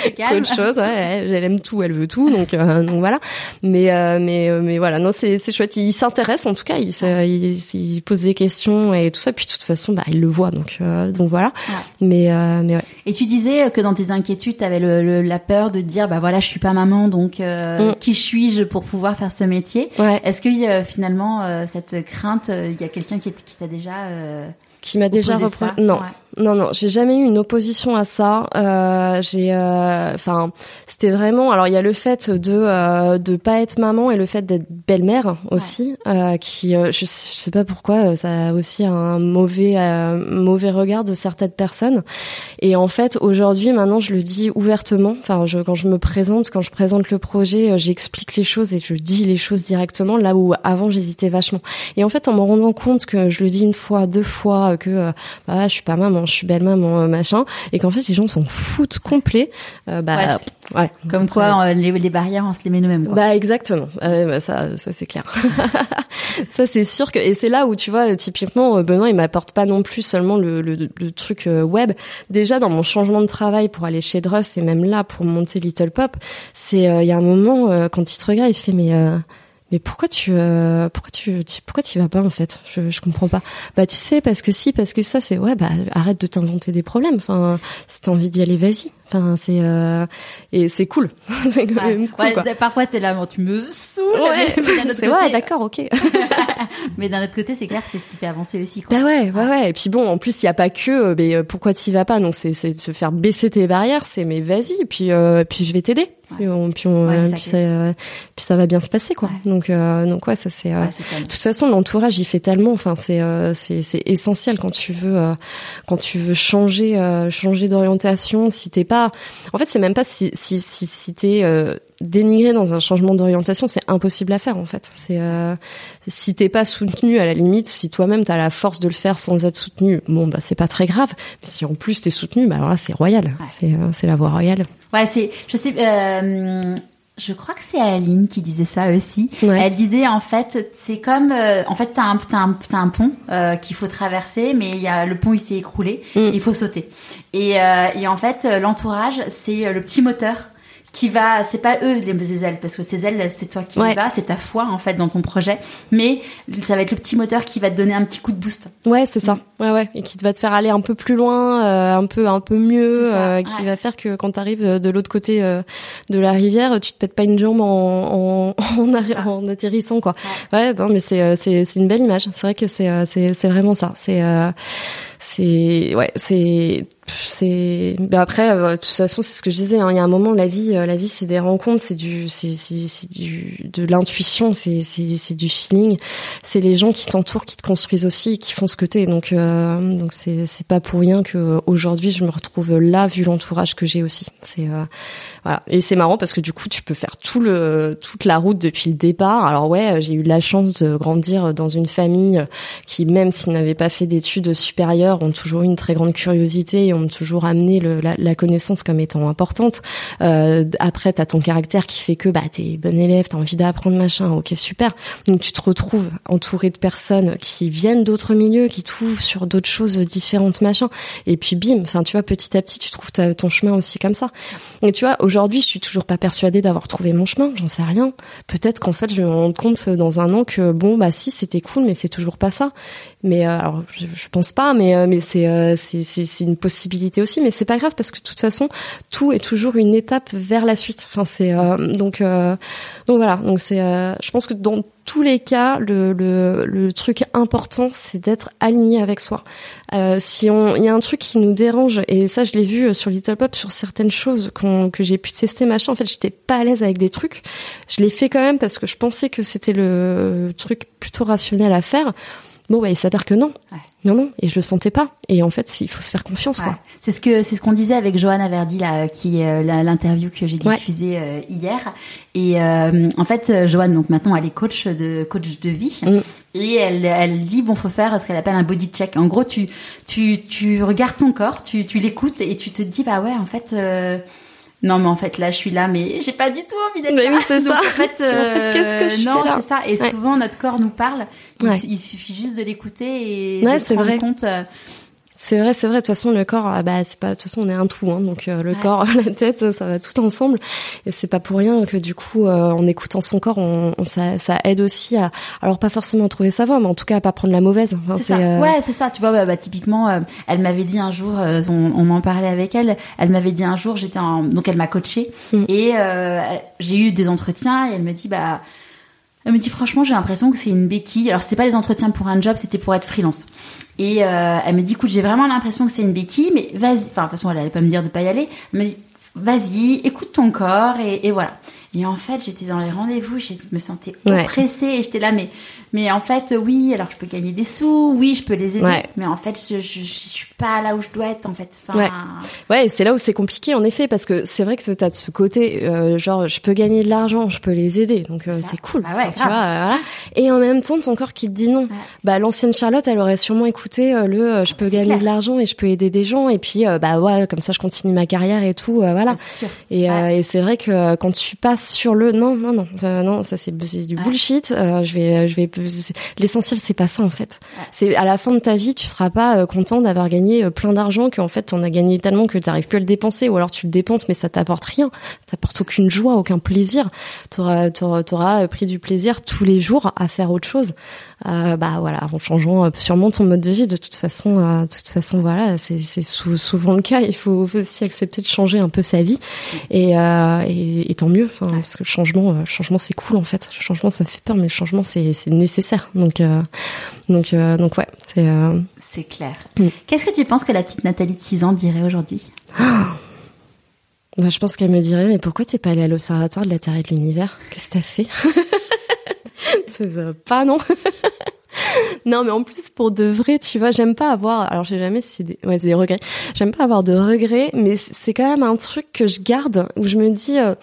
S2: qu'autre chose. Ouais, elle aime tout, elle veut tout, donc donc voilà. Mais mais mais voilà, non, c'est c'est chouette. Il s'intéresse en tout cas, il, il, il, pose des questions et tout ça. Puis de toute façon, bah il le voit, donc donc voilà. Mais mais ouais.
S1: Et tu disais que dans tes inquiétudes, tu avais le, la peur de dire, bah voilà, je suis pas maman, donc euh, mm. qui suis-je pour pouvoir faire ce métier?
S2: Ouais.
S1: Est-ce que euh, finalement, euh, cette crainte, il y a quelqu'un qui, t'a déjà
S2: qui m'a déjà reproché? Non non non j'ai jamais eu une opposition à ça. Euh, j'ai euh, enfin c'était vraiment alors il y a le fait de euh, de pas être maman et le fait d'être belle-mère aussi euh, qui euh, je, je, sais pas pourquoi ça a aussi un mauvais mauvais regard de certaines personnes. Et en fait aujourd'hui maintenant je le dis ouvertement enfin je, quand je me présente quand je présente le projet j'explique les choses et je dis les choses directement là où avant j'hésitais vachement. Et en fait en me rendant compte que je le dis une fois deux fois que bah, je suis pas maman, je suis belle maman, euh, machin, et qu'en fait les gens s'en foutent complet.
S1: Euh, bah, ouais, Comme quoi, les, les, barrières, on se les met nous-mêmes.
S2: Bah exactement. bah, ça, ça c'est clair. ça c'est sûr que et c'est là où tu vois typiquement Benoît il m'apporte pas non plus seulement le, le, le, truc web. Déjà dans mon changement de travail pour aller chez Drust et même là pour monter Little Pop, c'est il y a un moment quand il te regarde il se fait mais mais pourquoi tu euh, pourquoi tu, pourquoi tu vas pas en fait? Je je comprends pas. Bah tu sais parce que si parce que ça c'est ouais bah arrête de t'inventer des problèmes. Enfin si t'as envie d'y aller vas-y enfin c'est euh, et c'est cool. C'est
S1: quand même cool, ouais, parfois t'es là tu me saoules
S2: ouais. c'est ouais d'accord ok.
S1: Mais d'un autre côté c'est clair que c'est ce qui fait avancer aussi quoi.
S2: Bah ouais ouais ouais. et puis bon en plus il y a pas que euh, mais pourquoi t'y vas pas? Donc c'est c'est de se faire baisser tes barrières c'est mais vas-y et puis puis je vais t'aider. Puis, on, puis, on, puis, ça, puis, ça, va bien se passer quoi. Donc euh, donc ouais ça c'est. Euh, de toute façon l'entourage il fait tellement. Enfin c'est euh, c'est essentiel quand tu veux quand tu veux changer changer d'orientation. Si t'es pas pas. En fait, c'est même pas si si si, si t'es euh, dénigré dans un changement d'orientation, c'est impossible à faire en fait. C'est euh, si t'es pas soutenu à la limite, si toi-même t'as la force de le faire sans être soutenu, bon bah c'est pas très grave. Mais si en plus t'es soutenu, bah alors là c'est royal. C'est euh, c'est la voie royale.
S1: Ouais, c'est je sais. Euh, je crois que c'est Aline qui disait ça aussi. Elle disait en fait, c'est comme euh, en fait t'as un un, un pont euh, qu'il faut traverser, mais il y a le pont il s'est écroulé, mm. il faut sauter. Et, euh, et en fait l'entourage c'est le petit moteur qui va, c'est pas eux les ailes, parce que ces ailes, c'est toi qui y vas, c'est ta foi en fait dans ton projet, mais ça va être le petit moteur qui va te donner un petit coup de boost.
S2: Ouais, c'est ça. Ouais, ouais, et qui va te faire aller un peu plus loin, euh, un peu, un peu mieux, euh, qui va faire que quand t'arrives de l'autre côté euh, de la rivière, tu te pètes pas une jambe en, en, en, atterrissant, quoi. Ouais, non, mais c'est, c'est, c'est une belle image. C'est vrai que c'est, c'est, c'est vraiment ça. C'est c'est ouais c'est c'est ben après euh, de toute façon c'est ce que je disais hein, il y a un moment la vie euh, la vie c'est des rencontres c'est du c'est c'est du de l'intuition c'est c'est c'est du feeling. C'est les gens qui t'entourent qui te construisent aussi qui font ce que t'es. Donc euh, donc c'est c'est pas pour rien que aujourd'hui je me retrouve là vu l'entourage que j'ai aussi. C'est voilà. Et c'est marrant parce que du coup tu peux faire tout le toute la route depuis le départ. Alors ouais j'ai eu la chance de grandir dans une famille qui même s'ils n'avaient pas fait d'études supérieures ont toujours eu une très grande curiosité et ont toujours amené la, connaissance comme étant importante. Euh, après, t'as ton caractère qui fait que bah t'es bon élève, t'as envie d'apprendre machin. Ok, super. Donc tu te retrouves entouré de personnes qui viennent d'autres milieux, qui t'ouvrent sur d'autres choses différentes machin. Et puis bim, enfin tu vois, petit à petit, tu trouves ton chemin aussi comme ça. Et tu vois, aujourd'hui, je suis toujours pas persuadée d'avoir trouvé mon chemin. J'en sais rien. Peut-être qu'en fait, je vais me rendre compte dans un an que bon bah si c'était cool, mais c'est toujours pas ça. Mais euh, alors, je, je, pense pas, mais euh, mais c'est euh, c'est une possibilité aussi. Mais c'est pas grave parce que de toute façon, tout est toujours une étape vers la suite. Enfin, c'est donc donc voilà. Donc c'est, je pense que dans tous les cas, le, le, le truc important, c'est d'être aligné avec soi. Euh, si on, il y a un truc qui nous dérange, et ça, je l'ai vu sur Little Pop sur certaines choses que j'ai pu tester, machin. En fait, j'étais pas à l'aise avec des trucs. Je l'ai fait quand même parce que je pensais que c'était le truc plutôt rationnel à faire. Bon, bah, il s'avère que non. Non, non, et je le sentais pas. Et en fait, il faut se faire confiance, quoi.
S1: C'est ce que c'est ce qu'on disait avec Johanna Verdi là, qui est euh, l'interview que j'ai diffusée euh, hier. Et euh, en fait, Johanne, donc maintenant, elle est coach de coach de vie. Mm. Et elle, elle dit bon, faut faire ce qu'elle appelle un body check. En gros, tu tu tu regardes ton corps, tu tu l'écoutes et tu te dis bah ouais, en fait non mais en fait là je suis là mais j'ai pas du tout envie d'être là.
S2: Oui, c'est ça. En
S1: fait,
S2: euh, qu'est-ce que je
S1: non,
S2: fais là
S1: c'est ça. Et souvent notre corps nous parle. Il, suffit juste de l'écouter et de se rendre compte. Euh,
S2: c'est vrai, c'est vrai. De toute façon, le corps, ah bah c'est pas. De toute façon, on est un tout, hein, donc euh, le corps, la tête, ça va tout ensemble. Et c'est pas pour rien que du coup, euh, en écoutant son corps, on, ça, ça, aide aussi à, alors pas forcément à trouver sa voix, mais en tout cas à pas prendre la mauvaise.
S1: c'est ça. Euh, ouais, c'est ça. Tu vois, bah, bah typiquement, elle m'avait dit un jour, on, on m'en parlait avec elle. Elle m'avait dit un jour, j'étais en, donc elle m'a coachée mm. et j'ai eu des entretiens et elle me dit bah elle me dit franchement j'ai l'impression que c'est une béquille. Alors c'était pas les entretiens pour un job, c'était pour être freelance. Et euh, elle me dit écoute j'ai vraiment l'impression que c'est une béquille, mais vas-y. Enfin de toute façon elle allait pas me dire de pas y aller. Elle me dit vas-y, écoute ton corps et, et voilà. Et en fait, j'étais dans les rendez-vous, je me sentais oppressée et j'étais là, mais, mais en fait, oui, alors je peux gagner des sous, oui, je peux les aider, mais en fait, je, je, je, suis pas là où je dois être, en fait. Enfin...
S2: Ouais, ouais c'est là où c'est compliqué, en effet, parce que c'est vrai que tu as de ce côté, euh, genre, je peux gagner de l'argent, je peux les aider, donc euh, c'est cool.
S1: Bah
S2: tu vois, voilà. Et en même temps, ton corps qui te dit non. Bah, l'ancienne Charlotte, elle aurait sûrement écouté euh, le, je peux gagner de l'argent et je peux aider des gens, et puis, bah ouais, comme ça, je continue ma carrière et tout, voilà.
S1: Sûr.
S2: Et, et c'est vrai que quand tu passes sur le non, non, non, non, ça c'est du bullshit. Euh, je vais, je vais. L'essentiel c'est pas ça en fait. C'est à la fin de ta vie, tu seras pas euh, content d'avoir gagné euh, plein d'argent qu'en fait t'en as gagné tellement que t'arrives plus à le dépenser, ou alors tu le dépenses mais ça t'apporte rien, ça t'apporte aucune joie, aucun plaisir. T'auras, t'auras, pris du plaisir tous les jours à faire autre chose euh, bah voilà, en changeant euh, sûrement ton mode de vie. De toute façon, euh, de toute façon, voilà, c'est souvent le cas. Il faut aussi accepter de changer un peu sa vie, et, euh, et, et tant mieux, parce que le changement, le changement c'est cool en fait. Le changement ça fait peur, mais le changement c'est nécessaire. Donc donc donc ouais, c'est
S1: c'est clair. Mm. Qu'est-ce que tu penses que la petite Nathalie de 6 ans dirait aujourd'hui?
S2: Bah, je pense qu'elle me dirait mais pourquoi t'es pas allée à l'observatoire de la Terre et de l'univers? Qu'est-ce que t'as fait? Ça, pas non? Non, mais en plus pour de vrai, tu vois, j'aime pas avoir. Alors, j'ai jamais c'est des, ouais, des regrets. J'aime pas avoir de regrets, mais c'est quand même un truc que je garde où je me dis. Euh,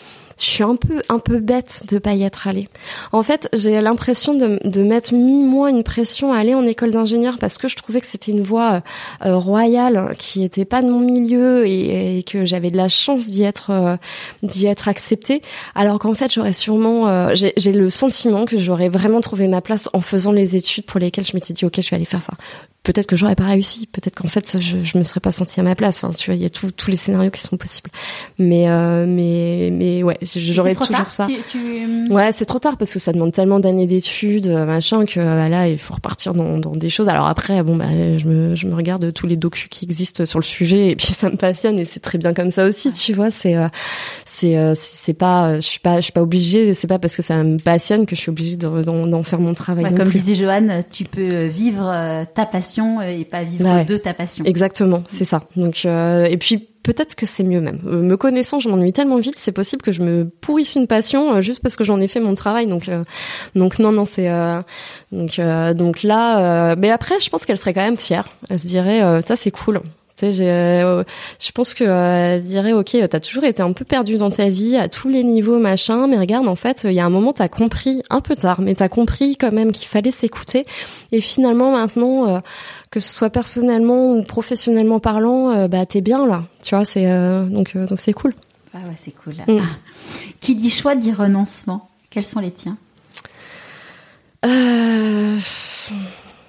S2: je suis un peu un peu bête de pas y être allée. En fait, j'ai l'impression de, de mettre mis moi une pression à aller en école d'ingénieur parce que je trouvais que c'était une voie euh, royale qui était pas de mon milieu et, que j'avais de la chance d'y être euh, d'y être acceptée. Alors qu'en fait, j'aurais sûrement euh, j'ai le sentiment que j'aurais vraiment trouvé ma place en faisant les études pour lesquelles je m'étais dit ok, je vais aller faire ça peut-être que j'aurais pas réussi, peut-être qu'en fait je, je me serais pas sentie à ma place. Enfin, tu vois, il y a tous les scénarios qui sont possibles. Mais euh, mais mais ouais, j'aurais toujours ça. Ouais, c'est trop tard parce que ça demande tellement d'années d'études, euh, machin, que bah, là il faut repartir dans, dans des choses. Alors après, bon, bah, je me je me regarde tous les docus qui existent sur le sujet et puis ça me passionne et c'est très bien comme ça aussi. Tu vois, c'est euh, c'est euh, c'est pas, je suis pas je suis pas obligée. C'est pas parce que ça me passionne que je suis obligée d'en faire mon travail.
S1: Ouais, comme disait Joanne, tu peux vivre ta passion et pas vivre de ta passion.
S2: Exactement, c'est ça. Donc euh, et puis peut-être que c'est mieux même. Euh, me connaissant, je m'ennuie tellement vite, c'est possible que je me pourrisse une passion euh, juste parce que j'en ai fait mon travail. Donc donc non non c'est donc donc là mais après je pense qu'elle serait quand même fière. Elle se dirait ça c'est cool. Euh, je pense que euh, dirait ok, t'as toujours été un peu perdu dans ta vie à tous les niveaux machin, mais regarde en fait, il y a un moment t'as compris un peu tard, mais t'as compris quand même qu'il fallait s'écouter. Et finalement maintenant, euh, que ce soit personnellement ou professionnellement parlant, euh, bah t'es bien là. Tu vois, c'est donc donc c'est cool.
S1: Ah ouais, c'est cool. Mm. Qui dit choix dit renoncement. Quels sont les tiens?
S2: Euh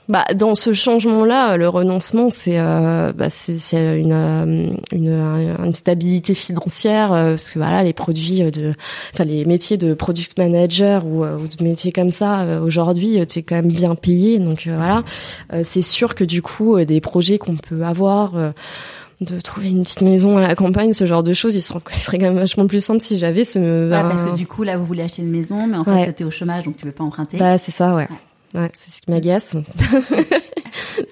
S2: bah, dans ce changement-là, le renoncement, c'est euh, bah, c'est une, euh, une, une stabilité financière euh, parce que voilà, les produits de, enfin les métiers de product manager ou, ou de métiers comme ça aujourd'hui, c'est quand même bien payé. Donc voilà, c'est sûr que du coup, des projets qu'on peut avoir de trouver une petite maison à la campagne, ce genre de choses, il serait, quand même vachement plus simple si j'avais ce.
S1: Ouais, parce que du coup, là, vous voulez acheter une maison, mais en fait, t'es au chômage, donc tu peux pas emprunter.
S2: Bah, c'est ça, ouais. Ouais, c'est ce qui m'agace.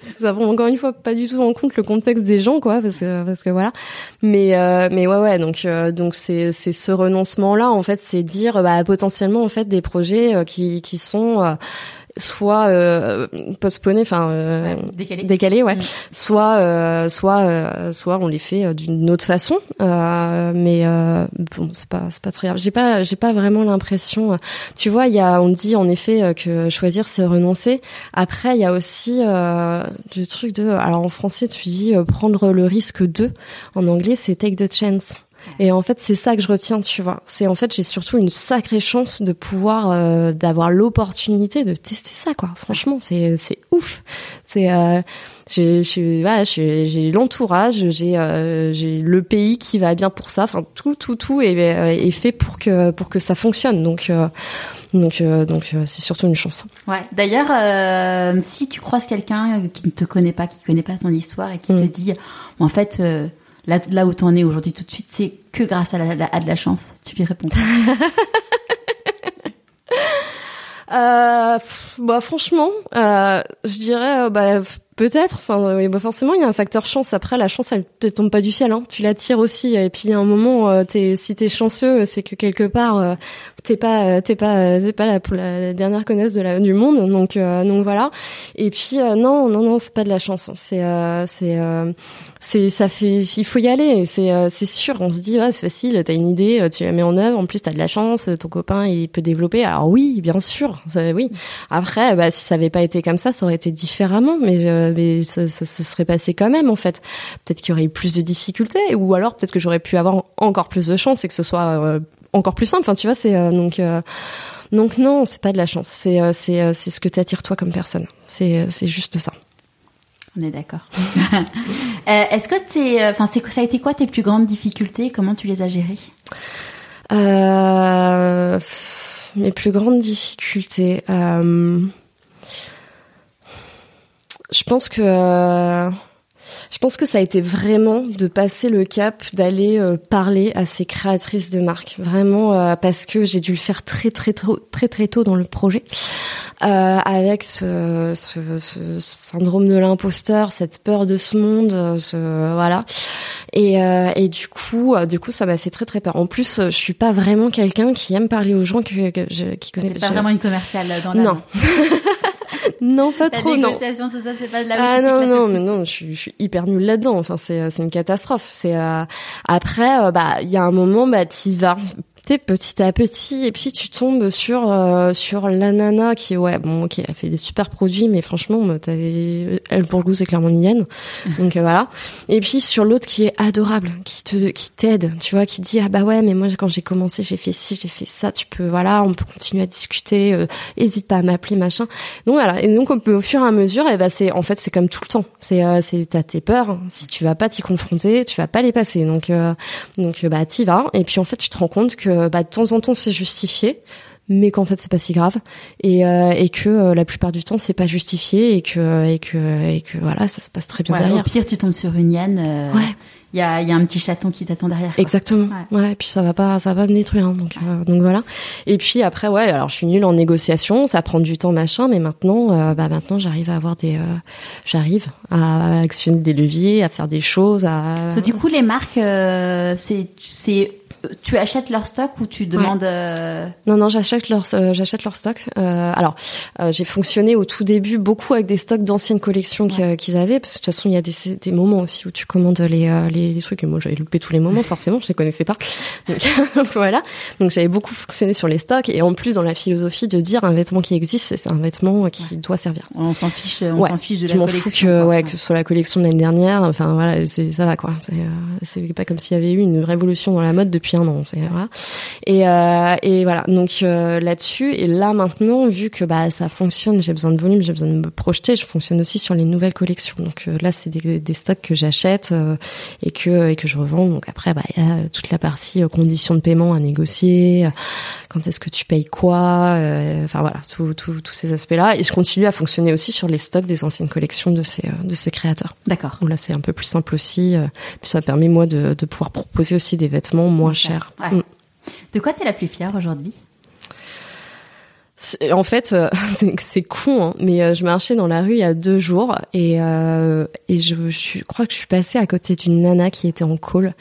S2: ça prend encore une fois pas du tout en compte le contexte des gens, quoi, parce que parce que voilà. Mais euh, mais ouais ouais, donc euh, donc c'est c'est ce renoncement là, en fait, c'est dire bah potentiellement en fait des projets euh, qui qui sont soit euh, postponé enfin euh, décalé. décalé ouais. Mm. soit euh, soit euh, soit on les fait euh, d'une autre façon. Mais bon c'est pas c'est pas très grave. J'ai pas j'ai pas vraiment l'impression tu vois il y a on dit en effet que choisir c'est renoncer. Après il y a aussi le truc de alors en français tu dis prendre le risque de. En anglais c'est take the chance et en fait, c'est ça que je retiens, tu vois. C'est en fait, j'ai surtout une sacrée chance de pouvoir, euh, d'avoir l'opportunité de tester ça, quoi. Franchement, c'est c'est ouf. C'est euh, j'ai voilà, j'ai l'entourage, j'ai euh, j'ai le pays qui va bien pour ça. Enfin, tout tout tout est, est fait pour que pour que ça fonctionne. Donc euh, donc euh, donc c'est surtout une chance.
S1: Ouais. D'ailleurs, si tu croises quelqu'un qui ne te connaît pas, qui connaît pas ton histoire et qui te mm. dit, en fait là, là où t'en es aujourd'hui tout de suite, c'est que grâce à, à de la chance. Tu lui réponds.
S2: euh, bah franchement, euh, je dirais euh, bah peut-être. Enfin, oui, bah forcément, il y a un facteur chance. Après, la chance, elle te tombe pas du ciel. Hein. Tu la tires aussi. Et puis, à un moment, euh, es, si t'es chanceux, c'est que quelque part, euh, t'es pas, t'es pas, t'es pas la, la, dernière connaisse de la, du monde. Donc, donc voilà. Et puis, non, non, non, c'est pas de la chance. Hein. C'est, c'est c'est ça fait il faut y aller c'est euh, c'est sûr on se dit ouais, c'est facile t'as une idée euh, tu la mets en œuvre en plus t'as de la chance ton copain il peut développer alors oui bien sûr oui après bah si ça avait pas été comme ça ça aurait été différemment mais euh, mais ça, ça, se serait passé quand même en fait. Peut-être qu'il y aurait eu plus de difficultés ou alors peut-être que j'aurais pu avoir encore plus de chance et que ce soit encore plus simple. Enfin tu vois c'est donc donc non c'est pas de la chance. C'est c'est c'est ce que t'attires toi comme personne. C'est c'est juste ça.
S1: On est d'accord. Euh, est-ce que c'est, enfin, c'est ça a été quoi tes plus grandes difficultés? Comment tu les as gérées?
S2: Euh, Mes plus grandes difficultés. Euh, je pense que je pense que ça a été vraiment de passer le cap d'aller euh, parler à ces créatrices de marque, vraiment euh, parce que j'ai dû le faire très très très très très tôt dans le projet, euh, avec ce, ce, ce, syndrome de l'imposteur, cette peur de ce monde, ce, voilà. Et, et du coup, du coup, ça m'a fait très très peur. En plus, je suis pas vraiment quelqu'un qui aime parler aux gens que, que je, qui connaissent.
S1: pas vraiment une commerciale dans la.
S2: Non. non, pas trop, non.
S1: négociation, tout ça, c'est pas de la
S2: Ah non, non, mais non, je suis, je suis hyper nulle là-dedans. Enfin, c'est, c'est une catastrophe. C'est euh, après, euh, bah, il y a un moment, bah, t'y vas tu sais, petit à petit, et puis tu tombes sur euh, sur la nana qui, ouais, bon, ok, elle fait des super produits, mais franchement, elle pour le goût, c'est clairement une hyène. Donc euh, voilà. Et puis sur l'autre qui est adorable, qui te qui t'aide, tu vois, qui dit ah bah ouais, mais moi quand j'ai commencé, j'ai fait ci, j'ai fait ça, tu peux, voilà, on peut continuer à discuter, euh, hésite pas à m'appeler, machin. Donc voilà. Et donc on peut au fur et à mesure, et bah c'est en fait c'est comme tout le temps. C'est euh, c'est t'as tes peurs. Si tu vas pas t'y confronter, tu vas pas les passer. Donc donc bah t'y vas. Et puis en fait tu te rends compte que bah, de temps en temps c'est justifié mais qu'en fait c'est pas si grave et, euh, et que euh, la plupart du temps c'est pas justifié et que et que et que voilà ça se passe très bien derrière.
S1: Au pire tu tombes sur une hyène. Euh, ouais. Il y a, y a un petit chaton qui t'attend derrière.
S2: Exactement. Ouais. Et puis ça va pas, ça va me détruire. Hein, donc donc voilà. Et puis après ouais, alors je suis nulle en négociation, ça prend du temps machin, mais maintenant bah maintenant j'arrive à avoir des, j'arrive à actionner des leviers, à faire des choses. À.
S1: du coup les marques c'est c'est tu achètes leur stock ou tu demandes euh,
S2: Non non, j'achète leur euh, j'achète leur stock. Euh, alors, j'ai fonctionné au tout début beaucoup avec des stocks d'anciennes collections qu'ils avaient parce que de toute façon, il y a des, des moments aussi où tu commandes les les, les trucs et moi j'avais loupé tous les moments forcément, je les connaissais pas. Donc voilà. Donc j'avais beaucoup fonctionné sur les stocks et en plus dans la philosophie de dire un vêtement qui existe, c'est un vêtement qui doit servir.
S1: On s'en fiche, on s'en fiche de la
S2: je
S1: collection.
S2: Fous que ouais, que ce soit la collection de l'année dernière, enfin voilà, c'est ça va quoi. C'est c'est pas comme s'il y avait eu une révolution dans la mode depuis un an. Voilà. Et, euh, et voilà. Donc euh, là-dessus et là maintenant, vu que bah ça fonctionne, j'ai besoin de volume, j'ai besoin de me projeter. Je fonctionne aussi sur les nouvelles collections. Donc euh, là, c'est des, des, stocks que j'achète et que et que je revends. Donc après, bah il y a toute la partie conditions de paiement à négocier. Quand est-ce que tu payes quoi Enfin voilà, tous ces aspects-là. Et je continue à fonctionner aussi sur les stocks des anciennes collections de ces de ces créateurs.
S1: D'accord.
S2: Où là, c'est un peu plus simple aussi. Puis ça permet moi de, de pouvoir proposer aussi des vêtements moins chers.
S1: Mm. De quoi tu es la plus fière aujourd'hui?
S2: En fait, euh, c'est con, hein, mais euh, je marchais dans la rue il y a deux jours et, euh, et je, je, crois que je suis passée à côté d'une nana qui était en call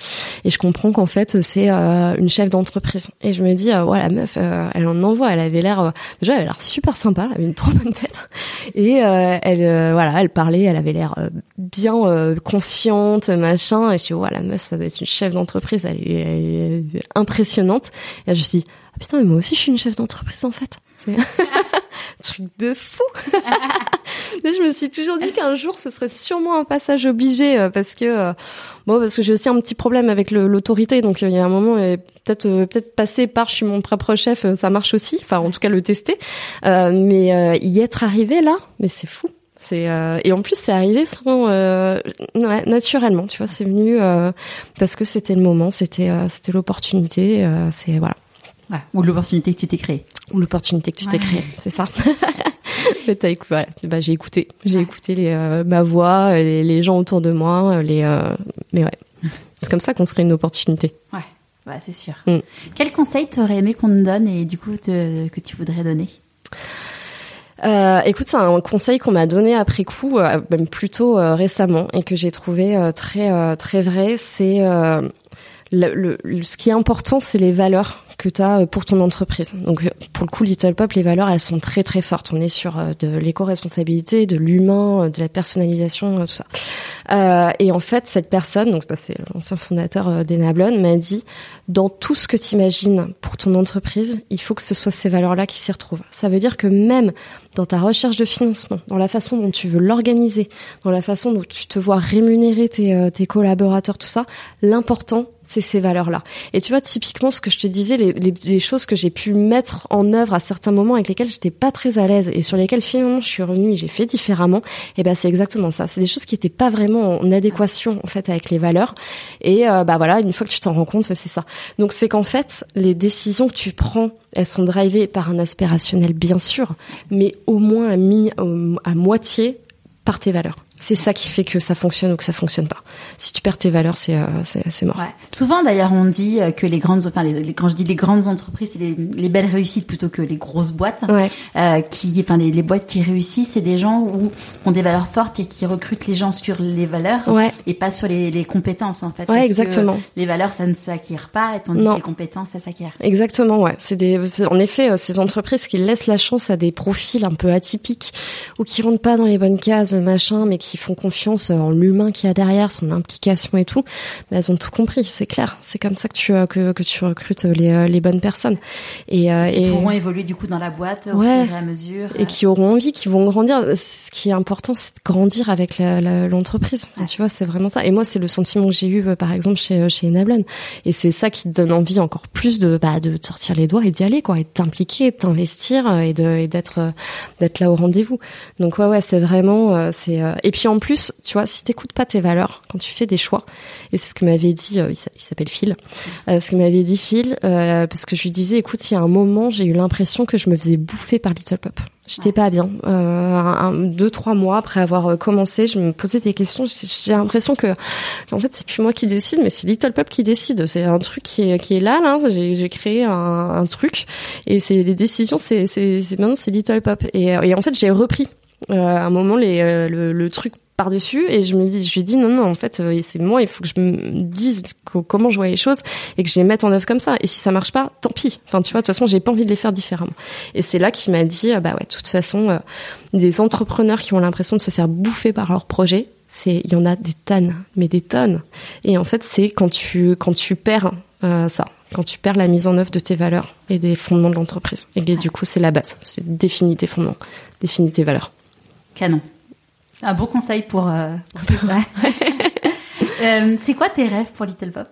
S2: et je comprends qu'en fait c'est une chef d'entreprise et je me dis ouais la meuf elle en envoie, elle avait l'air déjà elle avait l'air super sympa, elle avait une trop bonne tête et elle voilà elle parlait, elle avait l'air bien confiante machin et je dis ouais la meuf ça doit être une chef d'entreprise, elle, elle, est impressionnante et je me dis ah putain mais moi aussi je suis une chef d'entreprise en fait. C'est truc de fou. je me suis toujours dit qu'un jour ce serait sûrement un passage obligé euh, parce que euh, bon parce que j'ai aussi un petit problème avec l'autorité donc euh, il y a un moment peut-être peut-être passer par je suis mon propre chef ça marche aussi enfin en tout cas le tester mais y être arrivé là mais c'est fou. C'est et en plus c'est arrivé sans ouais, naturellement, tu vois, c'est venu parce que c'était le moment, c'était c'était l'opportunité, c'est voilà.
S1: Ouais, ou l'opportunité que tu t'es créée.
S2: Ou l'opportunité que tu t'es créée, c'est ça. voilà, bah, j'ai écouté, j'ai écouté les, euh, ma voix, les, les, gens autour de moi, les, euh, mais ouais, c'est comme ça qu'on se crée une opportunité.
S1: Ouais, ouais c'est sûr. Mm. Quel conseil t'aurais aimé qu'on te donne et du coup que tu voudrais donner?
S2: Euh, écoute, c'est un conseil qu'on m'a donné après coup, euh, même plutôt récemment, et que j'ai trouvé très très vrai. C'est le, le, ce qui est important, c'est les valeurs que tu as euh, pour ton entreprise. Donc pour le coup, Little Pop, les valeurs, elles sont très très fortes. On est sur euh, de l'éco-responsabilité, de l'humain, euh, de la personnalisation, tout ça. Euh, et en fait, cette personne, donc bah, c'est l'ancien fondateur d'Enablon, m'a dit dans tout ce que tu imagines pour ton entreprise, il faut que ce soit ces valeurs-là qui s'y retrouvent. Ça veut dire que même dans ta recherche de financement, dans la façon dont tu veux l'organiser, dans la façon dont tu te vois rémunérer tes, tes collaborateurs, tout ça, l'important c'est ces valeurs-là. Et tu vois, typiquement, ce que je te disais, les, les, choses que j'ai pu mettre en œuvre à certains moments avec lesquels j'étais pas très à l'aise et sur lesquels finalement je suis revenue et j'ai fait différemment, et eh ben c'est exactement ça. C'est des choses qui étaient pas vraiment en adéquation en fait avec les valeurs. Et euh, bah voilà, une fois que tu t'en rends compte, c'est ça. Donc c'est qu'en fait, les décisions que tu prends, elles sont drivées par un aspirationnel bien sûr, mais au moins à moitié par tes valeurs. C'est ça qui fait que ça fonctionne ou que ça fonctionne pas. Si tu perds tes valeurs, c'est euh, c'est mort. Ouais.
S1: Souvent d'ailleurs, on dit euh, que les grandes, enfin les, quand je dis les grandes entreprises, c'est les, les, belles réussites plutôt que les grosses boîtes.
S2: Ouais.
S1: Euh, qui, enfin les, les, boîtes qui réussissent, c'est des gens où ont des valeurs fortes et qui recrutent les gens sur les valeurs
S2: ouais.
S1: et pas sur les, les compétences en fait.
S2: Ouais, exactement.
S1: les valeurs, ça ne s'acquiert pas, tandis que les compétences, ça s'acquiert.
S2: Exactement, ouais. C'est des, en effet, ces entreprises qui laissent la chance à des profils un peu atypiques ou qui rentrent pas dans les bonnes cases, machin, mais qui font confiance en l'humain qu'il y a derrière, son implication et tout, mais elles ont tout compris, c'est clair. C'est comme ça que tu euh, que, que tu recrutes les, euh, les bonnes personnes
S1: et euh, qui et, pourront évoluer du coup dans la boîte au
S2: ouais,
S1: fur et à mesure
S2: et qui auront envie, qui vont grandir. Ce qui est important, c'est de grandir avec l'entreprise. Ouais. Tu vois, c'est vraiment ça. Et moi, c'est le sentiment que j'ai eu par exemple chez chez Enablon. Et c'est ça qui te donne envie encore plus de bah, de sortir les doigts et d'y aller quoi, et de t'impliquer, de t'investir et de d'être d'être là au rendez-vous. Donc ouais ouais, c'est vraiment c'est et puis en plus, tu vois, si t'écoutes pas tes valeurs quand tu fais des choix, et c'est ce que m'avait dit, euh, il s'appelle Phil, euh, ce que m'avait dit Phil, euh, parce que je lui disais, écoute, il y a un moment, j'ai eu l'impression que je me faisais bouffer par Little Pop. J'étais pas bien. Un, deux trois mois après avoir commencé, je me posais des questions. J'ai l'impression que, en fait, c'est plus moi qui décide, mais c'est Little Pop qui décide. C'est un truc qui est qui est là, là. J'ai créé un, un, truc et c'est les décisions. C'est maintenant c'est Little Pop et, et en fait j'ai repris à un moment les, euh, le, le, truc par-dessus et je me dis je lui dis non non en fait euh, c'est moi il faut que je me dise comment je vois les choses et que je les mette en œuvre comme ça. Et si ça marche pas tant pis. Enfin tu vois de toute façon j'ai pas envie de les faire différemment. Et c'est là qu'il m'a dit bah ouais de toute façon euh, des entrepreneurs qui ont l'impression de se faire bouffer par leur projet c'est il y en a des tonnes mais des tonnes. Et en fait c'est quand tu quand tu perds euh, ça. Quand tu perds la mise en œuvre de tes valeurs et des fondements de l'entreprise. Et du coup c'est la base. C'est définir tes fondements définir tes valeurs
S1: canon un beau conseil pour. Euh, pour euh, c'est quoi tes rêves pour Little Pop?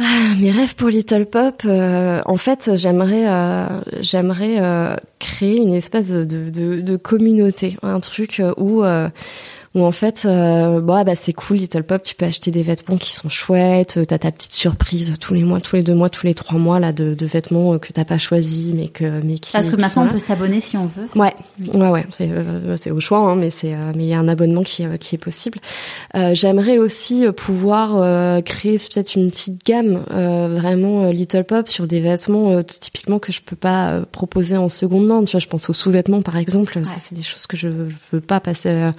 S2: Ah, mes rêves pour Little Pop, euh, en fait, j'aimerais, euh, j'aimerais euh, créer une espèce de, de, de, communauté, un truc où où en fait, euh, bon, bah c'est cool, Little Pop, tu peux acheter des vêtements qui sont chouettes, t'as ta petite surprise tous les mois, tous les deux mois, tous les trois mois là de, de vêtements euh, que t'as pas choisi, mais que mais qui.
S1: Parce que maintenant on peut s'abonner si on veut.
S2: Ouais, ouais, ouais, c'est euh, c'est au choix, hein, mais c'est euh, mais il y a un abonnement qui qui est possible. J'aimerais aussi pouvoir créer peut-être une petite gamme vraiment Little Pop sur des vêtements typiquement que je peux pas proposer en seconde main. Tu vois, je pense aux sous-vêtements par exemple. Ça c'est des choses que je, veux pas passer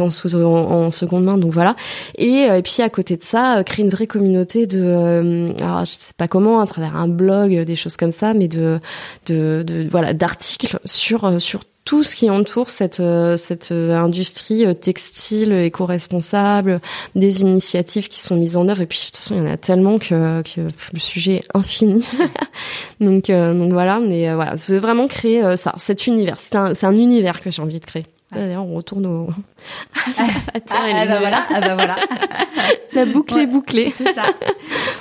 S2: en, seconde main, donc voilà. Et, euh, et, puis à côté de ça, euh, créer une vraie communauté de, euh, alors je sais pas comment, à travers un blog, des choses comme ça, mais de, de, voilà, d'articles sur sur tout ce qui entoure cette cette industrie textile éco-responsable, des initiatives qui sont mises en œuvre et puis de toute façon il y en a tellement que, que le sujet est infini. donc donc voilà, mais voilà, c'est vraiment créer ça, cet univers. C'est un c'est un univers que j'ai envie de créer. D'ailleurs, on retourne au...
S1: à ah, ah, bah voilà, ah bah voilà.
S2: La boucle est bouclée.
S1: C'est ça.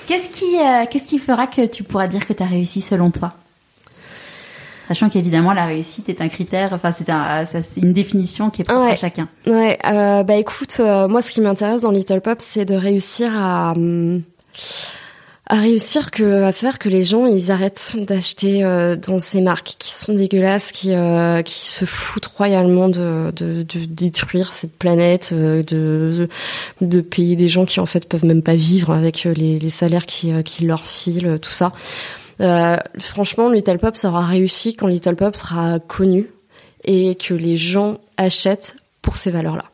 S1: Qu'est-ce qui, euh, qu'est-ce qui fera que tu pourras dire que tu as réussi selon toi? Sachant qu'évidemment la réussite est un critère, enfin c'est un, une définition qui est propre à chacun.
S2: Ouais, euh, bah écoute, euh, moi ce qui m'intéresse dans Little Pop, c'est de réussir à hum, à réussir que à faire que les gens ils arrêtent d'acheter euh, dans ces marques qui sont dégueulasses, qui euh, qui se foutent royalement de, de, détruire cette planète, euh, de, de payer des gens qui en fait peuvent même pas vivre avec les, les salaires qui qui leur filent, tout ça. franchement, Little Pop aura réussi quand Little Pop sera connu et que les gens achètent pour ces valeurs-là.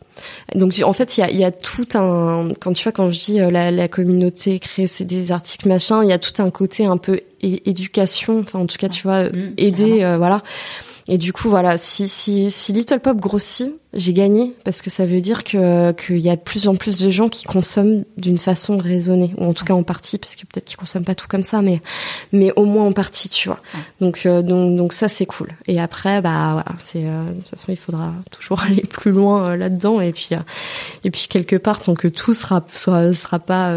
S2: Donc en fait, il y a, y a, tout un quand tu vois quand je dis euh, la, la communauté créer des articles machin, il y a tout un côté un peu éducation, enfin en tout cas tu vois mmh, aider euh, voilà. Et du coup voilà, si si si Little Pop grossit, j'ai gagné parce que ça veut dire que qu'il y a de plus en plus de gens qui consomment d'une façon raisonnée ou en tout cas en partie parce que peut-être qu'ils consomment pas tout comme ça mais mais au moins en partie tu vois. Donc euh, donc donc ça c'est cool. Et après bah voilà c'est euh, de toute façon il faudra toujours aller plus loin euh, là-dedans et puis et puis quelque part tant que tout sera soit sera pas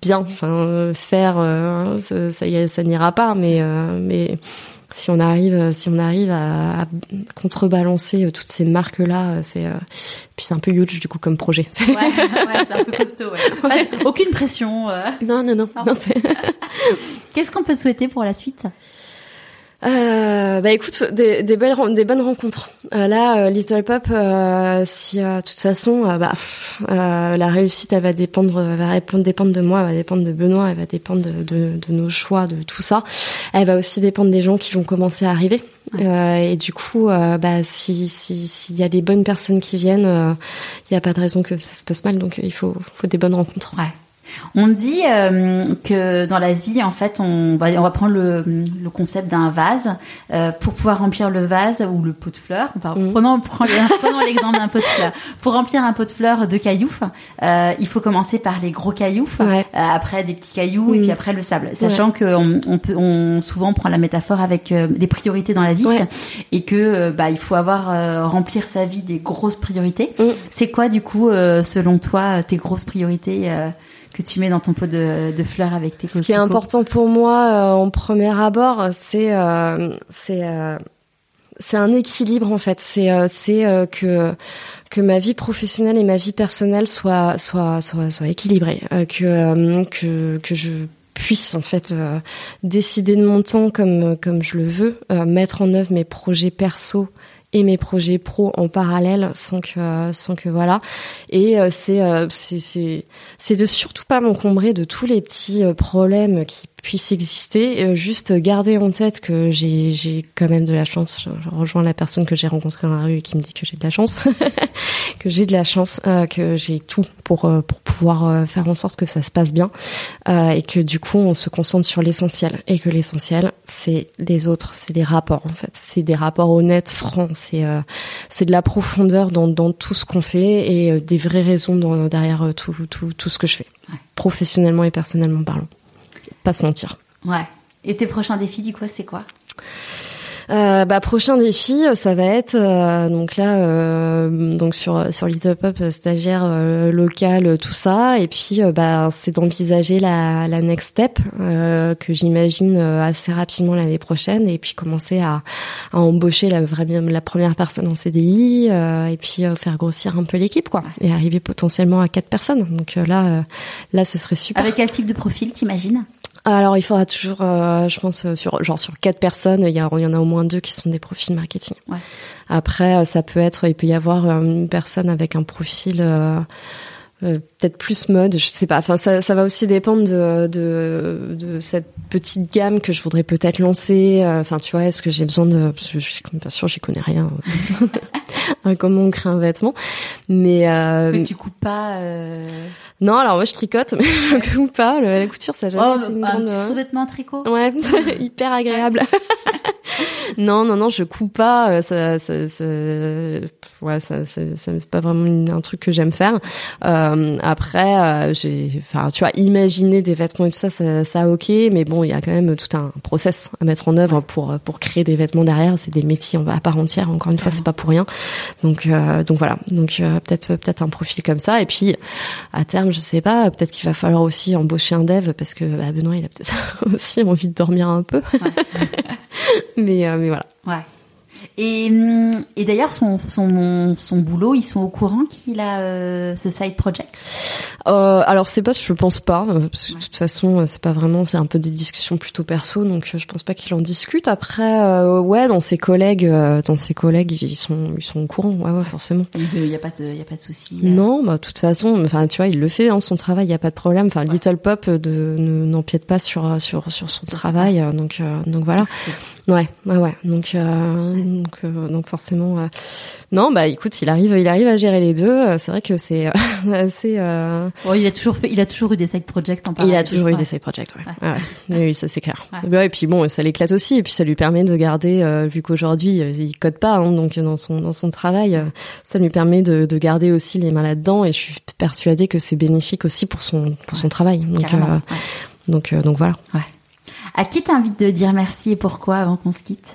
S2: bien enfin faire ça ça, ça n'ira pas mais mais si on arrive, euh, si on arrive à, contrebalancer euh, toutes ces marques là, euh, c'est puis c'est un peu huge du coup comme projet.
S1: Ouais, ouais c'est un peu costaud. Ouais. aucune pression.
S2: Non, non, non. non
S1: Qu'est-ce qu'on peut souhaiter pour la suite?
S2: Euh, bah écoute, des, des, belles, des bonnes rencontres. Euh, là, euh, Little Pop, euh, si de toute façon, bah, la réussite, elle va dépendre, elle va dépendre de moi, elle va dépendre de Benoît, elle va dépendre de, de, de, nos choix, de tout ça. Elle va aussi dépendre des gens qui vont commencer à arriver. et du coup, bah si s'il y a des bonnes personnes qui viennent, il n'y a pas de raison que ça se passe mal. Donc il faut, faut des bonnes rencontres.
S1: Ouais. On dit euh, que dans la vie, en fait, on va, on va prendre le, le concept d'un vase euh, pour pouvoir remplir le vase ou le pot de fleurs. Enfin, mm. Prenons, prenons l'exemple d'un pot de fleurs. Pour remplir un pot de fleurs de cailloux, euh, il faut commencer par les gros cailloux, euh, après des petits cailloux et mm. puis après le sable. Sachant qu'on on peut, on souvent prend la métaphore avec euh, les priorités dans la vie et que bah il faut avoir remplir sa vie des grosses priorités. Mm. C'est quoi du coup, selon toi, tes grosses priorités que tu mets dans ton pot de, de fleurs avec tes
S2: Ce qui est important pour moi euh, en premier abord, c'est euh, c'est euh, c'est un équilibre en fait. C'est c'est que que ma vie professionnelle et ma vie personnelle soient soient soient, soient équilibrées, que que que je puisse en fait décider de mon temps comme comme je le veux, mettre en œuvre mes projets perso et mes projets pro en parallèle sans que sans que voilà. Et euh, c'est euh, c'est c'est c'est de surtout pas m'encombrer de tous les petits euh, problèmes qui puisse exister. Euh, juste garder en tête que j'ai, j'ai quand même de la chance. Je, rejoins la personne que j'ai rencontrée dans la rue et qui me dit que j'ai de la chance, que j'ai de la chance, euh, que j'ai tout pour euh, pour pouvoir faire en sorte que ça se passe bien et que du coup on se concentre sur l'essentiel. Et que l'essentiel c'est les autres, c'est les rapports en fait, c'est des rapports honnêtes, francs, c'est c'est de la profondeur dans dans tout ce qu'on fait et des vraies raisons dans, derrière tout tout tout ce que je fais, professionnellement et personnellement parlant pas se mentir.
S1: Ouais. Et tes prochains défis, du coup, c'est quoi?
S2: Euh, bah, prochain défi, ça va être euh, donc là euh, donc sur sur Little Pop stagiaire local tout ça. Et puis bah c'est d'envisager la, la next step que j'imagine assez rapidement l'année prochaine. Et puis commencer à, à embaucher la vraie la première personne en CDI et puis faire grossir un peu l'équipe quoi. Et arriver potentiellement à quatre personnes. Donc là là ce serait super.
S1: Avec quel type de profil t'imagines?
S2: Alors il faudra toujours, euh, je pense, euh, sur genre sur quatre personnes, il y, a, il y en a au moins deux qui sont des profils marketing. Ouais. Après, euh, ça peut être, il peut y avoir une personne avec un profil peut-être plus mode, je sais pas. Enfin, ça, ça va aussi dépendre de, de, de cette petite gamme que je voudrais peut-être lancer. Enfin, tu vois, est-ce que j'ai besoin de, parce que je suis pas sûre, j'y connais rien. Comment on crée un vêtement, mais,
S1: mais tu coupes pas.
S2: Non, alors moi je tricote, mais je coupe pas. la couture, ça a jamais oh, été une grande.
S1: Un sous-vêtement tricot.
S2: Ouais, hyper agréable. non, non, non, je coupe pas. Euh, ça, ça, ça ouais, ça, ça, c'est pas vraiment un truc que j'aime faire. Euh, après, euh, j'ai, enfin, tu vois, imaginer des vêtements et tout ça, ça, ça, ok, mais bon, il y a quand même tout un process à mettre en œuvre pour pour créer des vêtements derrière. C'est des métiers à part entière. Encore une fois, c'est pas pour rien. Donc, euh, donc voilà. Donc peut-être peut-être un profil comme ça. Et puis à terme, je sais pas, peut-être qu'il va falloir aussi embaucher un dev parce que bah, Benoît, il a peut-être aussi envie de dormir un peu. Ouais. mais, euh, mais voilà.
S1: Ouais. Et, hum, et d'ailleurs, son, son, son boulot, ils sont au courant qu'il a euh, ce side project?
S2: Euh, Alors, c'est pas, je pense pas, euh, parce que de toute façon, c'est pas vraiment, c'est un peu des discussions plutôt perso, donc je pense pas qu'il en discute. Après, euh, ouais, dans ses collègues, dans ses collègues, ils sont, ils sont au courant, ouais, ouais, forcément.
S1: Il y a pas de, y a pas de souci.
S2: Non, bah, de toute façon, enfin, tu vois, il le fait, hein, son travail, il y a pas de problème. Enfin, Little Pop de, n'empiète pas sur, sur, sur son travail, donc, donc voilà. Ouais, ouais, ouais. Donc, donc, euh, donc forcément, euh, non, bah écoute, il arrive, il arrive à gérer les deux. Euh, c'est vrai que c'est assez.
S1: Bon, il a toujours fait, il a toujours eu des side projects en parallèle.
S2: Il a toujours eu des side projects, ouais. ouais. Oui, ça c'est clair. Ouais. et puis bon, ça l'éclate aussi, et puis ça lui permet de garder, vu qu'aujourd'hui il code pas, hein, donc dans son dans son travail, ça lui permet de, de garder aussi les mains là-dedans. Et je suis persuadée que c'est bénéfique aussi pour son pour son travail. Donc donc donc voilà.
S1: À qui envie de dire merci et pourquoi avant qu'on se quitte?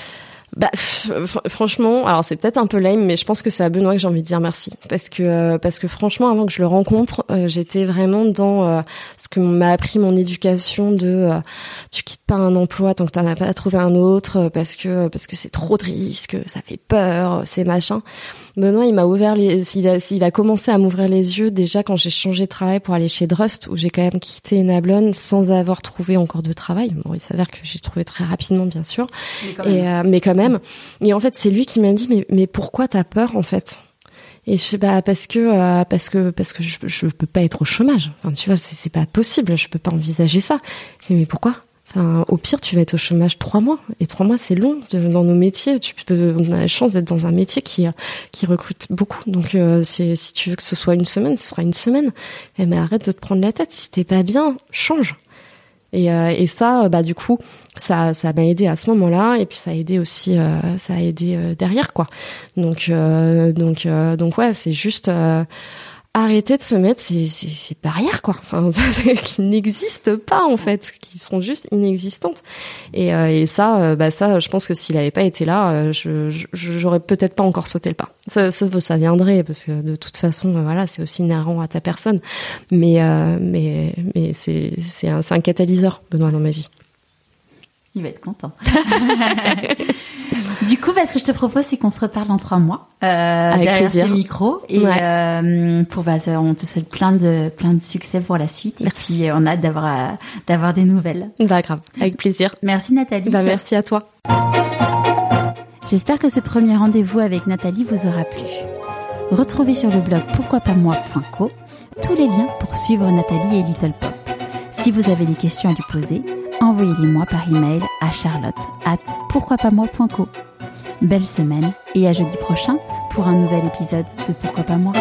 S2: bah, franchement, alors c'est peut-être un peu lame, mais je pense que c'est à Benoît que j'ai envie de dire merci, parce que euh, parce que franchement, avant que je le rencontre, euh, j'étais vraiment dans euh, ce que m'a appris mon éducation de tu quittes pas un emploi tant que t'en as pas trouvé un autre, parce que parce que c'est trop de risques, ça fait peur, c'est machin. Benoît, il m'a ouvert les, il a, il a commencé à m'ouvrir les yeux déjà quand j'ai changé de travail pour aller chez Drust, où j'ai quand même quitté Enablon sans avoir trouvé encore de travail. Bon, il s'avère que j'ai trouvé très rapidement, bien sûr, et mais quand même et en fait, c'est lui qui m'a dit mais mais pourquoi t'as peur en fait? Et je sais pas parce que euh, parce que parce que je je peux pas être au chômage. Enfin, tu vois, c'est pas possible. Je peux pas envisager ça. mais pourquoi? Enfin, au pire, tu vas être au chômage trois mois. Et trois mois, c'est long dans nos métiers. Tu peux, on a la chance d'être dans un métier qui qui recrute beaucoup. Donc, euh, si tu veux que ce soit une semaine, ce sera une semaine. Eh, mais arrête de te prendre la tête. Si t'es pas bien, change. Et, euh, et ça, bah du coup, ça, ça m'a aidé à ce moment-là, et puis ça a aidé aussi, euh, ça a aidé euh, derrière quoi. Donc, donc, donc ouais, c'est juste arrêter de se mettre ces, ces, ces barrières quoi. Enfin qui n'existent pas en fait qui sont juste inexistantes. Et, euh, et ça euh, bah ça je pense que s'il avait pas été là euh, je j'aurais peut-être pas encore sauté le pas. Ça, ça, ça viendrait parce que de toute façon voilà c'est aussi inhérent à ta personne. Mais mais mais c'est c'est un, un catalyseur Benoît dans ma vie
S1: il va être content. du coup, bah, ce que je te propose, c'est qu'on se reparle dans trois mois euh, Avec derrière plaisir. ces micros et euh, pour bah, on te souhaite plein de plein de succès pour la suite.
S2: Merci.
S1: Et puis on a hâte d'avoir euh, d'avoir des nouvelles.
S2: Bah grave, avec plaisir.
S1: Merci Nathalie.
S2: Bah merci à toi.
S1: J'espère que ce premier rendez-vous avec Nathalie vous aura plu. Retrouvez sur le blog pourquoipasmoi.co tous les liens pour suivre Nathalie et Little Pop. Si vous avez des questions à lui poser, envoyez-les-moi par email à charlotte at pourquoipasmoi.co. Belle semaine et à jeudi prochain pour un nouvel épisode de Pourquoi pas moi?